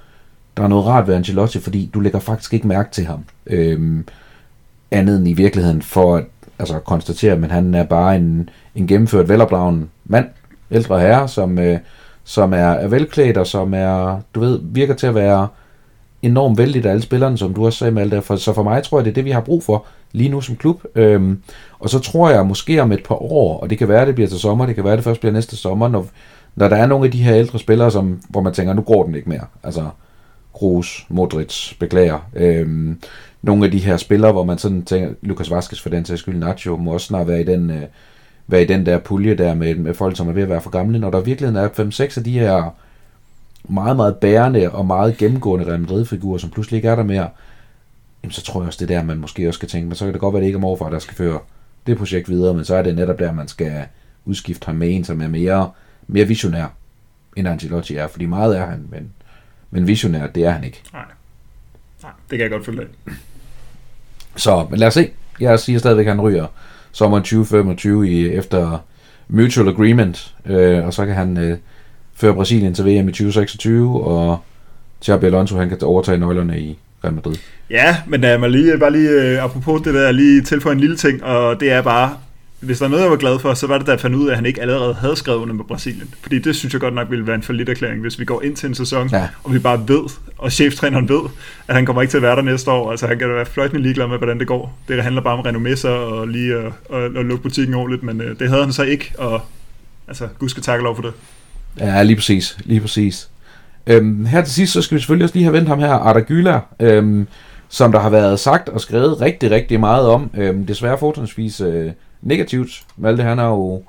der er noget rart ved Ancelotti, fordi du lægger faktisk ikke mærke til ham. Øhm, andet end i virkeligheden for at altså, konstatere, men han er bare en, en gennemført velopdragen mand, ældre herre, som, øh, som er, er velklædt og som er, du ved, virker til at være enormt vældig af alle spillerne, som du også sagde med alt det. For, så for mig tror jeg, det er det, vi har brug for lige nu som klub. Øhm, og så tror jeg måske om et par år, og det kan være, det bliver til sommer, det kan være, det først bliver næste sommer, når, når der er nogle af de her ældre spillere, som, hvor man tænker, nu går den ikke mere. Altså, Kroos, Modric, beklager. Øhm, nogle af de her spillere, hvor man sådan tænker, Lukas Vaskes for den sags skyld, Nacho, må også snart være i den, øh, være i den der pulje der med, med folk, som er ved at være for gamle. Når der virkelig er 5-6 af de her meget, meget bærende og meget gennemgående Real Madrid-figurer, som pludselig ikke er der mere, jamen så tror jeg også, det er der, man måske også skal tænke, men så kan det godt være, det ikke er morfar, der skal føre det projekt videre, men så er det netop der, man skal udskifte ham med en, som er mere, mere visionær, end Angelotti er, fordi meget er han, men, men visionær, det er han ikke. Nej. Nej, det kan jeg godt følge. Så, men lad os se. Jeg siger stadigvæk, at han ryger sommeren 2025 i, efter mutual agreement, øh, og så kan han øh, føre Brasilien til VM i 2026, og Xabi Alonso han kan overtage nøglerne i Real Madrid. Ja, men uh, man lige, bare lige uh, apropos det der, lige tilføje en lille ting, og det er bare, hvis der er noget, jeg var glad for, så var det, da jeg fandt ud af, at han ikke allerede havde skrevet under med Brasilien. Fordi det synes jeg godt nok ville være en forlidt erklæring, hvis vi går ind til en sæson, ja. og vi bare ved, og cheftræneren ved, at han kommer ikke til at være der næste år. Altså han kan da være fløjtende ligeglad med, hvordan det går. Det handler bare om renommé og lige at, at, at lukke butikken ordentligt, men uh, det havde han så ikke, og altså, gud skal takke lov for det. Ja, lige præcis. Lige præcis. Øhm, her til sidst, så skal vi selvfølgelig også lige have vendt ham her, Arda øhm, som der har været sagt og skrevet rigtig, rigtig meget om. Øhm, desværre fortrinsvis øh, negativt. Malte, han har jo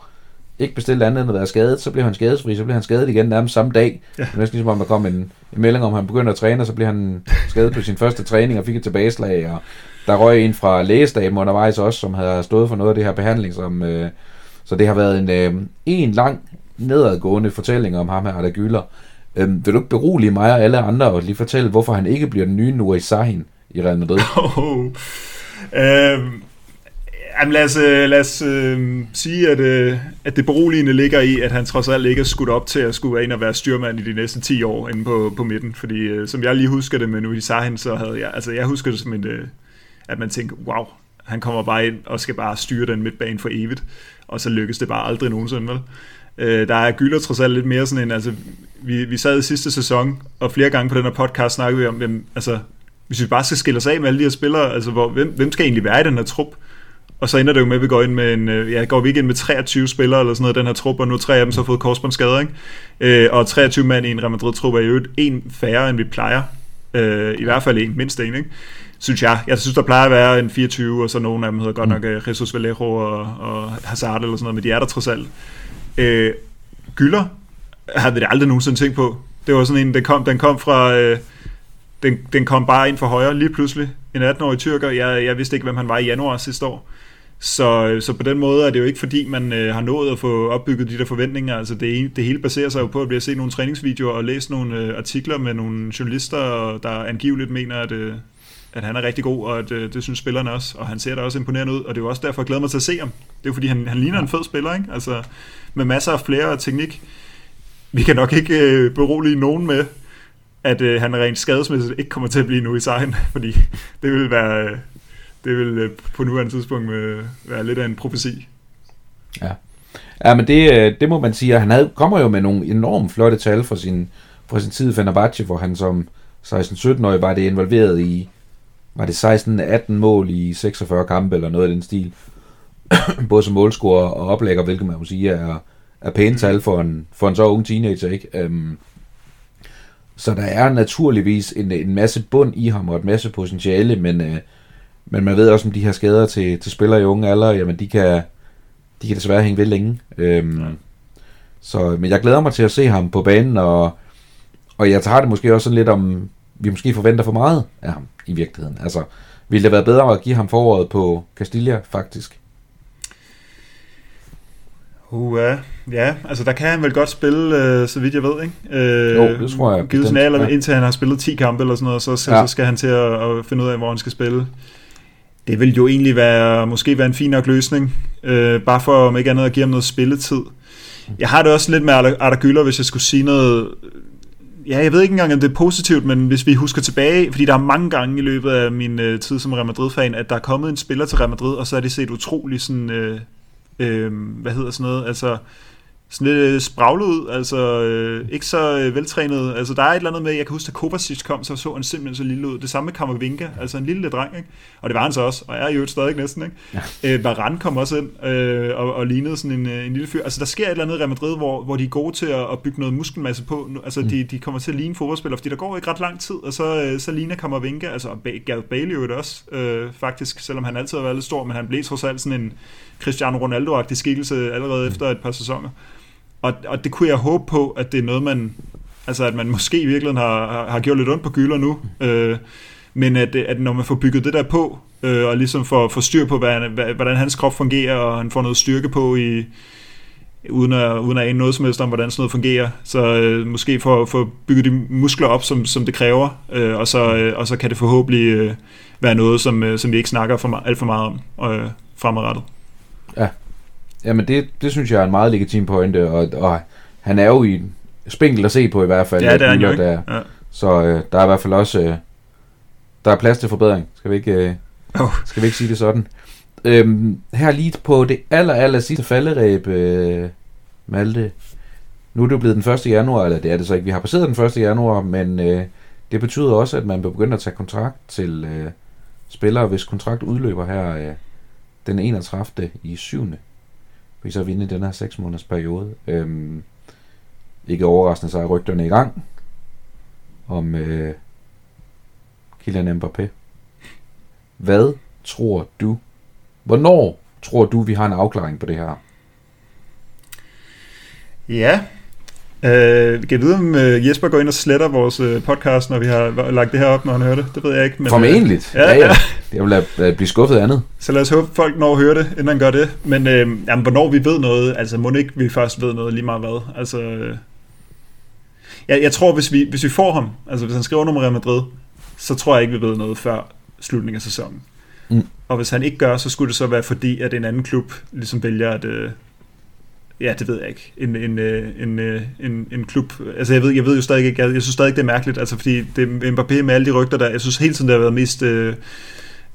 ikke bestilt andet end at være skadet, så bliver han skadesfri, så bliver han skadet igen nærmest samme dag. Ja. Det er næsten ligesom om der kom en, en melding om, at han begynder at træne, og så bliver han skadet på sin første træning og fik et tilbageslag, og der røg en fra lægestaben undervejs også, som havde stået for noget af det her behandling, som, øh, så det har været en, øh, en lang nedadgående fortælling om ham her, Arda Gyler. Øhm, vil du ikke berolige mig og alle andre og lige fortælle, hvorfor han ikke bliver den nye Nuri Sahin i Real Madrid? <laughs> Oh. Øhm, jamen lad os, øh, lad os øh, sige, at, øh, at det beroligende ligger i, at han trods alt ikke er skudt op til at skulle være og være styrmand i de næste 10 år inde på, på midten. Fordi øh, som jeg lige husker det med Nuri Sahin, så havde jeg, altså jeg husker det som en, øh, at man tænkte, wow, han kommer bare ind og skal bare styre den midtbane for evigt. Og så lykkes det bare aldrig nogensinde, vel? Øh, der er Gylder trods alt lidt mere sådan en, altså vi, vi sad i sidste sæson, og flere gange på den her podcast snakkede vi om, hvem, altså hvis vi bare skal skille os af med alle de her spillere, altså hvor, hvem, hvem skal egentlig være i den her trup? Og så ender det jo med, at vi går ind med en, øh, ja, går vi ikke ind med 23 spillere eller sådan noget, den her trup, og nu tre af dem så har fået korsbåndsskader, ikke? Øh, og 23 mand i en Real Madrid-trup er jo en færre, end vi plejer. Øh, I hvert fald en, mindst en, ikke? Synes jeg. Jeg synes, der plejer at være en 24, og så nogle af dem hedder godt nok mm. Jesus Vallejo og, og Hazard eller sådan noget, men de er der trods alt. Øh, Gylder havde vi det aldrig nogensinde tænkt på. Det var sådan en, den kom, den kom fra... Øh, den, den kom bare ind for højre lige pludselig. En 18-årig tyrker. Jeg, jeg vidste ikke, hvem han var i januar sidste år. Så, så på den måde er det jo ikke fordi, man øh, har nået at få opbygget de der forventninger. Altså det, det hele baserer sig jo på at blive set nogle træningsvideoer og læst nogle øh, artikler med nogle journalister, der angiveligt mener, at, øh, at han er rigtig god, og at, øh, det synes spillerne også. Og han ser da også imponerende ud, og det er jo også derfor, jeg glæder mig til at se ham. Det er jo fordi, han, han ligner en fed spiller, ikke? Altså med masser af flere teknik. Vi kan nok ikke øh, berolige nogen med, at øh, han rent skadesmæssigt ikke kommer til at blive nu i sejren, <laughs> fordi det vil være, øh, det vil øh, på nuværende tidspunkt øh, være lidt af en profesi. Ja. Ja, men det, øh, det må man sige, han havde, kommer jo med nogle enormt flotte tal fra sin, fra sin tid i Fenerbahce, hvor han som 16-17-årig var det involveret i, var det 16-18 mål i 46 kampe eller noget af den stil. <clears throat> Både som målscorer og oplægger, hvilket man må sige er, er pæne tal for en, for en så ung teenager, ikke? Um, så der er naturligvis en, en masse bund i ham og et masse potentiale, men, uh, men man ved også, om de her skader til, til spillere i unge alder, jamen de kan, de kan desværre hænge ved længe. Ja. så, men jeg glæder mig til at se ham på banen, og, og jeg tager det måske også sådan lidt om, vi måske forventer for meget af ham i virkeligheden. Altså, ville det være bedre at give ham foråret på Castilla, faktisk? Uh, ja. ja, altså der kan han vel godt spille, øh, så vidt jeg ved, ikke? Øh, jo, det tror jeg. Givet signaler, ja. indtil han har spillet 10 kampe eller sådan noget, så, så, ja. så skal han til at, at finde ud af, hvor han skal spille. Det vil jo egentlig være, måske være en fin nok løsning, øh, bare for om ikke andet at give ham noget spilletid. Jeg har det også lidt med Arda Gyller, hvis jeg skulle sige noget ja, jeg ved ikke engang, om det er positivt, men hvis vi husker tilbage, fordi der er mange gange i løbet af min øh, tid som Real Madrid-fan, at der er kommet en spiller til Real Madrid, og så er det set utrolig sådan, øh, øh, hvad hedder sådan noget, altså sådan lidt øh, spraglet ud, altså øh, ikke så øh, veltrænet. Altså der er et eller andet med, jeg kan huske, at Kovacic kom, så så han simpelthen så lille ud. Det samme med Kammervinka, altså en lille dreng, ikke? Og det var han så også, og er jo stadig næsten, ikke? Ja. Øh, Varane kom også ind øh, og, og lignede sådan en, øh, en lille fyr. Altså der sker et eller andet i Real Madrid, hvor, hvor de er gode til at, at bygge noget muskelmasse på. Altså mm. de, de kommer til at ligne fodboldspillere, fordi der går ikke ret lang tid, og så, øh, så ligner Kammervinka, altså Gareth Bale jo det også, øh, faktisk, selvom han altid har været lidt stor, men han blev trods alt sådan en Cristiano Ronaldo-agtig skikkelse allerede mm. efter et par sæsoner. Og, og det kunne jeg håbe på, at det er noget, man... Altså, at man måske i virkeligheden har, har, gjort lidt ondt på Gylder nu. Øh, men at, at når man får bygget det der på, øh, og ligesom får, får styr på, hvordan, hvordan hans krop fungerer, og han får noget styrke på i uden at, uden at ane noget som helst om, hvordan sådan noget fungerer. Så øh, måske få, få bygget de muskler op, som, som det kræver, øh, og, så, øh, og så kan det forhåbentlig øh, være noget, som, øh, som vi ikke snakker for, alt for meget om øh, fremadrettet. Ja, Jamen det, det synes jeg er en meget legitim pointe, og, og han er jo i spinkel at se på i hvert fald. Ja, det er han jo ikke. Der. Ja. Så øh, der er i hvert fald også øh, der er plads til forbedring. Skal vi ikke, øh, oh. skal vi ikke sige det sådan? Øhm, her lige på det aller, aller sidste falderæb, øh, Malte. Nu er det jo blevet den 1. januar, eller det er det så ikke. Vi har passeret den 1. januar, men øh, det betyder også, at man begynder at tage kontrakt til øh, spillere, hvis kontrakt udløber her øh, den 31. i 7 vi så vinde i den her 6 måneders periode. Øhm, ikke overraskende, så er rygterne i gang om øh, Kylian Mbappé. Hvad tror du? Hvornår tror du, vi har en afklaring på det her? Ja, Øh, kan vide, om uh, Jesper går ind og sletter vores uh, podcast, når vi har lagt det her op, når han hører det? Det ved jeg ikke. Men, Formentlig. Uh, ja, ja, ja. Jeg vil lade, blive skuffet andet. Så lad os håbe, folk når at høre det, inden han gør det. Men uh, jamen, hvornår vi ved noget, altså må ikke vi først ved noget lige meget hvad? Altså, jeg, jeg tror, hvis vi, hvis vi får ham, altså hvis han skriver nummer Real Madrid, så tror jeg ikke, vi ved noget før slutningen af sæsonen. Mm. Og hvis han ikke gør, så skulle det så være fordi, at en anden klub ligesom vælger at, uh, ja, det ved jeg ikke, en, en, øh, en, øh, en, en klub. Altså jeg ved, jeg ved jo stadig ikke, jeg, jeg synes stadig det er mærkeligt, altså fordi det Mbappé med alle de rygter der, jeg synes hele tiden det har været mest, øh,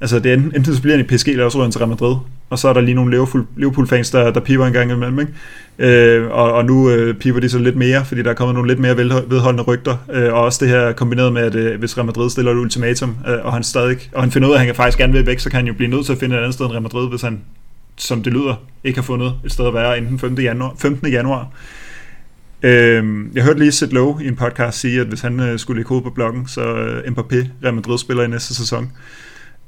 altså det er enten, enten så bliver han i PSG eller også ryger til Real Madrid, og så er der lige nogle Liverpool-fans, der, der piber en gang imellem, ikke? Øh, og, og nu øh, piber de så lidt mere, fordi der er kommet nogle lidt mere vedholdende rygter, øh, og også det her kombineret med, at øh, hvis Real Madrid stiller et ultimatum, øh, og han stadig, og han finder ud af, at han faktisk gerne vil væk, så kan han jo blive nødt til at finde et andet sted end Real Madrid, hvis han som det lyder, ikke har fundet et sted at være inden 15. januar. 15. januar. Øhm, jeg hørte lige Sid Lowe i en podcast sige, at hvis han øh, skulle lægge hovedet på bloggen, så øh, Mbappé, Real Madrid spiller i næste sæson.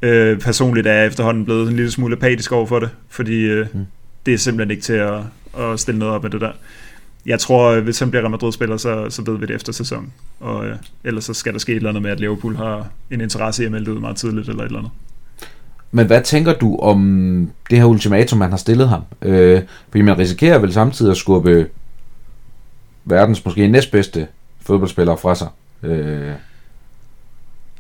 Øh, personligt er jeg efterhånden blevet en lille smule apatisk over for det, fordi øh, mm. det er simpelthen ikke til at, at stille noget op af det der. Jeg tror, øh, hvis han bliver Real Madrid-spiller, så, så ved vi det efter sæsonen. Og øh, ellers så skal der ske et eller andet med, at Liverpool har en interesse i at melde ud meget tidligt, eller et eller andet. Men hvad tænker du om det her ultimatum, man har stillet ham? Øh, fordi man risikerer vel samtidig at skubbe verdens måske næstbedste fodboldspiller fra sig. Øh.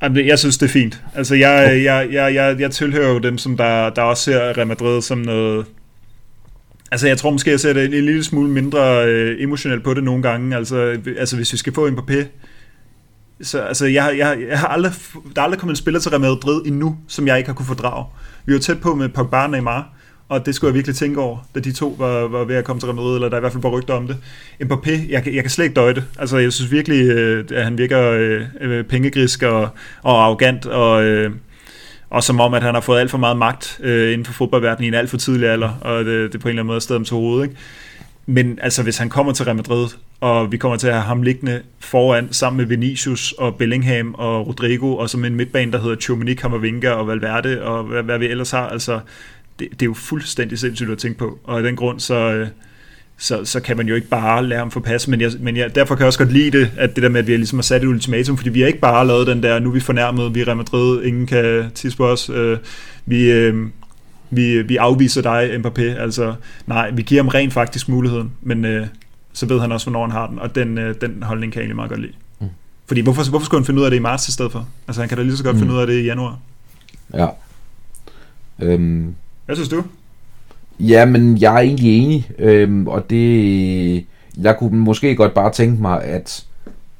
Jeg synes, det er fint. Altså, jeg, jeg, jeg, jeg, jeg tilhører jo dem, som der, der også ser Real Madrid som noget... Altså, jeg tror måske, jeg ser det en, en lille smule mindre øh, emotionelt på det nogle gange. Altså, altså, hvis vi skal få Mbappé, så altså, jeg, jeg, jeg har aldrig, der er aldrig kommet en spiller til Real Madrid endnu, som jeg ikke har kunne fordrage. Vi var tæt på med Pogba og Neymar, og det skulle jeg virkelig tænke over, da de to var, var ved at komme til Real Madrid, eller der er i hvert fald bare rygter om det. Mbappé, jeg, jeg kan slet ikke døje det. Altså, jeg synes virkelig, øh, at han virker øh, øh, pengegrisk og, og arrogant, og, øh, og som om, at han har fået alt for meget magt øh, inden for fodboldverdenen i en alt for tidlig alder, og det, det på en eller anden måde stedet om til hovedet. Ikke? Men altså, hvis han kommer til Real Madrid, og vi kommer til at have ham liggende foran, sammen med Vinicius og Bellingham og Rodrigo, og som en midtbane, der hedder Chomini, Camavinga og Valverde, og hvad, hvad vi ellers har, altså, det, det er jo fuldstændig sindssygt at tænke på. Og af den grund, så, øh, så, så kan man jo ikke bare lade ham få pas, men, jeg, men jeg, derfor kan jeg også godt lide det, at det der med, at vi ligesom har sat et ultimatum, fordi vi har ikke bare lavet den der, nu er vi fornærmet, vi er Real Madrid, ingen kan tisse på os, øh, vi, øh, vi, vi afviser dig, Mbappé, altså nej, vi giver ham rent faktisk muligheden, men øh, så ved han også, hvornår han har den, og den, øh, den holdning kan jeg egentlig meget godt lide. Mm. Fordi hvorfor, hvorfor skulle han finde ud af det i marts i stedet for? Altså han kan da lige så godt mm. finde ud af det i januar. Ja. Øhm. Hvad synes du? Ja, men jeg er egentlig enig, øhm, og det... Jeg kunne måske godt bare tænke mig, at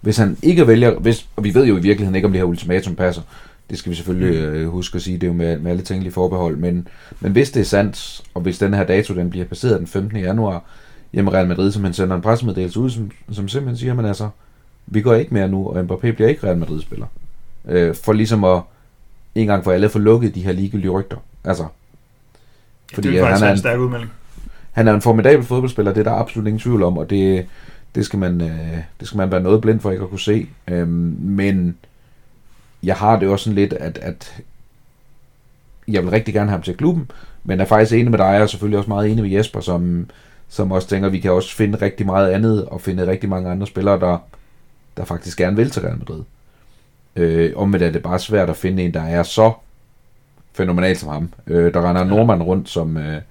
hvis han ikke vælger, hvis, og vi ved jo i virkeligheden ikke, om det her ultimatum passer, det skal vi selvfølgelig mm. øh, huske at sige, det er jo med, med alle tænkelige forbehold, men, men hvis det er sandt, og hvis den her dato den bliver passeret den 15. januar, jamen Real Madrid, som han sender en pressemeddelelse ud, som, som simpelthen siger, man altså, vi går ikke mere nu, og Mbappé bliver ikke Real Madrid-spiller. Øh, for ligesom at en gang for alle få lukket de her ligegyldige rygter. Altså, fordi det er faktisk han er en stærk udmelding. Han er en formidabel fodboldspiller, det er der absolut ingen tvivl om, og det, det, skal man, øh, det skal man være noget blind for ikke at kunne se. Øhm, men jeg har det også sådan lidt, at, at jeg vil rigtig gerne have ham til klubben, men er faktisk enig med dig, og selvfølgelig også meget enig med Jesper, som, som også tænker, at vi kan også finde rigtig meget andet, og finde rigtig mange andre spillere, der, der faktisk gerne vil til Real Madrid. Øh, omvendt er det bare svært at finde en, der er så fænomenal som ham. Øh, der render en nordmand rundt, som, øh,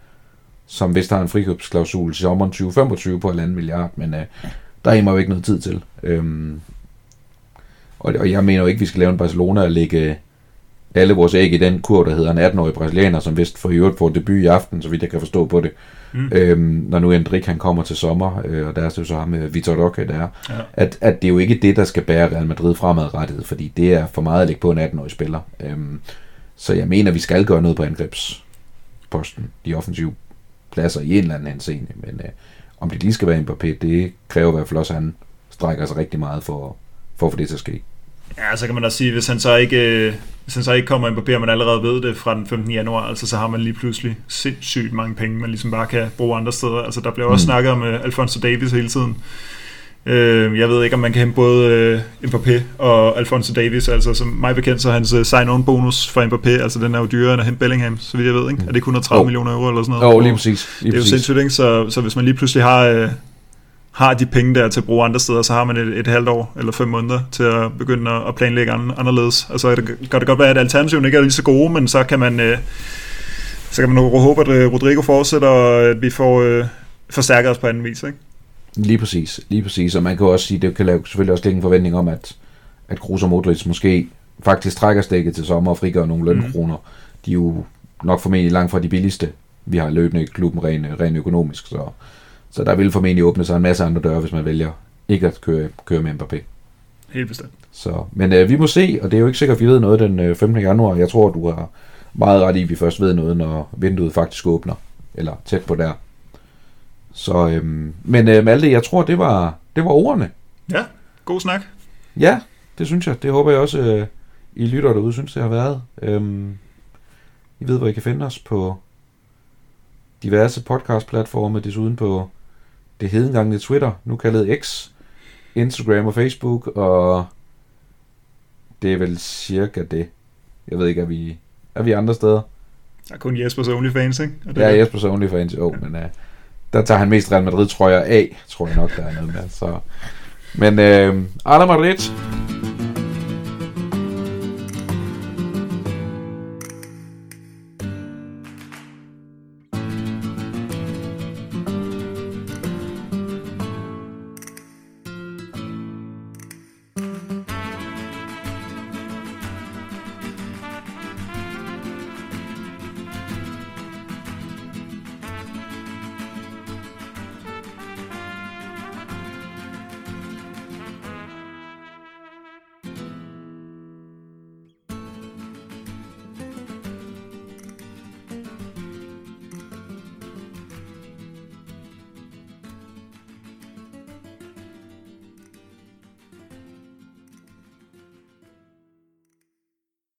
som vist har en frikøbsklausul i sommeren 2025 på 1,5 milliard, men øh, der er jo ikke noget tid til. Øhm, og, og jeg mener jo ikke, vi skal lave en Barcelona og lægge alle vores æg i den kur, der hedder en 18-årig brasilianer, som vist for øvrigt får debut i aften, så vidt jeg kan forstå på det. Mm. Øhm, når nu Endrik han kommer til sommer, øh, og der er det jo så ham med Vitor Roque der, ja. at, at det er jo ikke det, der skal bære Real Madrid fremadrettet, fordi det er for meget at lægge på en 18-årig spiller. Øhm, så jeg mener, vi skal gøre noget på angrebsposten, de offensive pladser i en eller anden henseende, men øh, om det lige skal være Mbappé, det kræver i hvert fald også, at han strækker sig rigtig meget for, for at få det til at ske. Ja, så kan man da sige, hvis han så ikke, øh, hvis han så ikke kommer ind på og man allerede ved det fra den 15. januar, altså så har man lige pludselig sindssygt mange penge, man ligesom bare kan bruge andre steder. Altså der bliver også mm. snakket om uh, Alfonso Davis hele tiden. Uh, jeg ved ikke, om man kan hente både uh, Mbappé og Alfonso Davis, altså som mig bekendt, så hans uh, sign-on bonus for Mbappé, altså den er jo dyrere end at hente Bellingham, så vidt jeg ved, ikke? Mm. Er det 130 oh. millioner euro eller sådan noget? Jo, oh, lige præcis. Lige det er præcis. jo sindssygt, ikke? Så, så hvis man lige pludselig har... Uh, har de penge der til at bruge andre steder, så har man et, et halvt år eller fem måneder til at begynde at, planlægge anderledes. Altså det kan det godt være, at alternativen ikke er lige så gode, men så kan man, øh, så kan man håbe, at øh, Rodrigo fortsætter, og at vi får øh, forstærket os på anden vis. Ikke? Lige præcis, lige præcis. Og man kan også sige, det kan lave selvfølgelig også lægge en forventning om, at, at Kroos og Modric måske faktisk trækker stikket til sommer og frigør nogle lønkroner. Mm. De er jo nok formentlig langt fra de billigste, vi har løbende i klubben rent, rent økonomisk, så så der vil formentlig åbne sig en masse andre døre, hvis man vælger ikke at køre, køre med Mbappé. Helt bestemt. Så, men øh, vi må se, og det er jo ikke sikkert, at vi ved noget den øh, 15. januar. Jeg tror, du har meget ret i, at vi først ved noget, når vinduet faktisk åbner. Eller tæt på der. Så, øhm, men øh, Malte, jeg tror, det var, det var ordene. Ja, god snak. Ja, det synes jeg. Det håber jeg også, øh, I lytter derude, synes det har været. Øhm, I ved, hvor I kan finde os på diverse podcast-platforme, desuden på det hedengangne Twitter, nu kaldet X, Instagram og Facebook, og det er vel cirka det. Jeg ved ikke, er vi, er vi andre steder? Der er kun Jespers OnlyFans, ikke? Og det ja, Jespers OnlyFans, jo, oh, men uh, der tager han mest Real Madrid, tror jeg, af, tror jeg nok, der er noget med. Så. Men uh, Ala Madrid,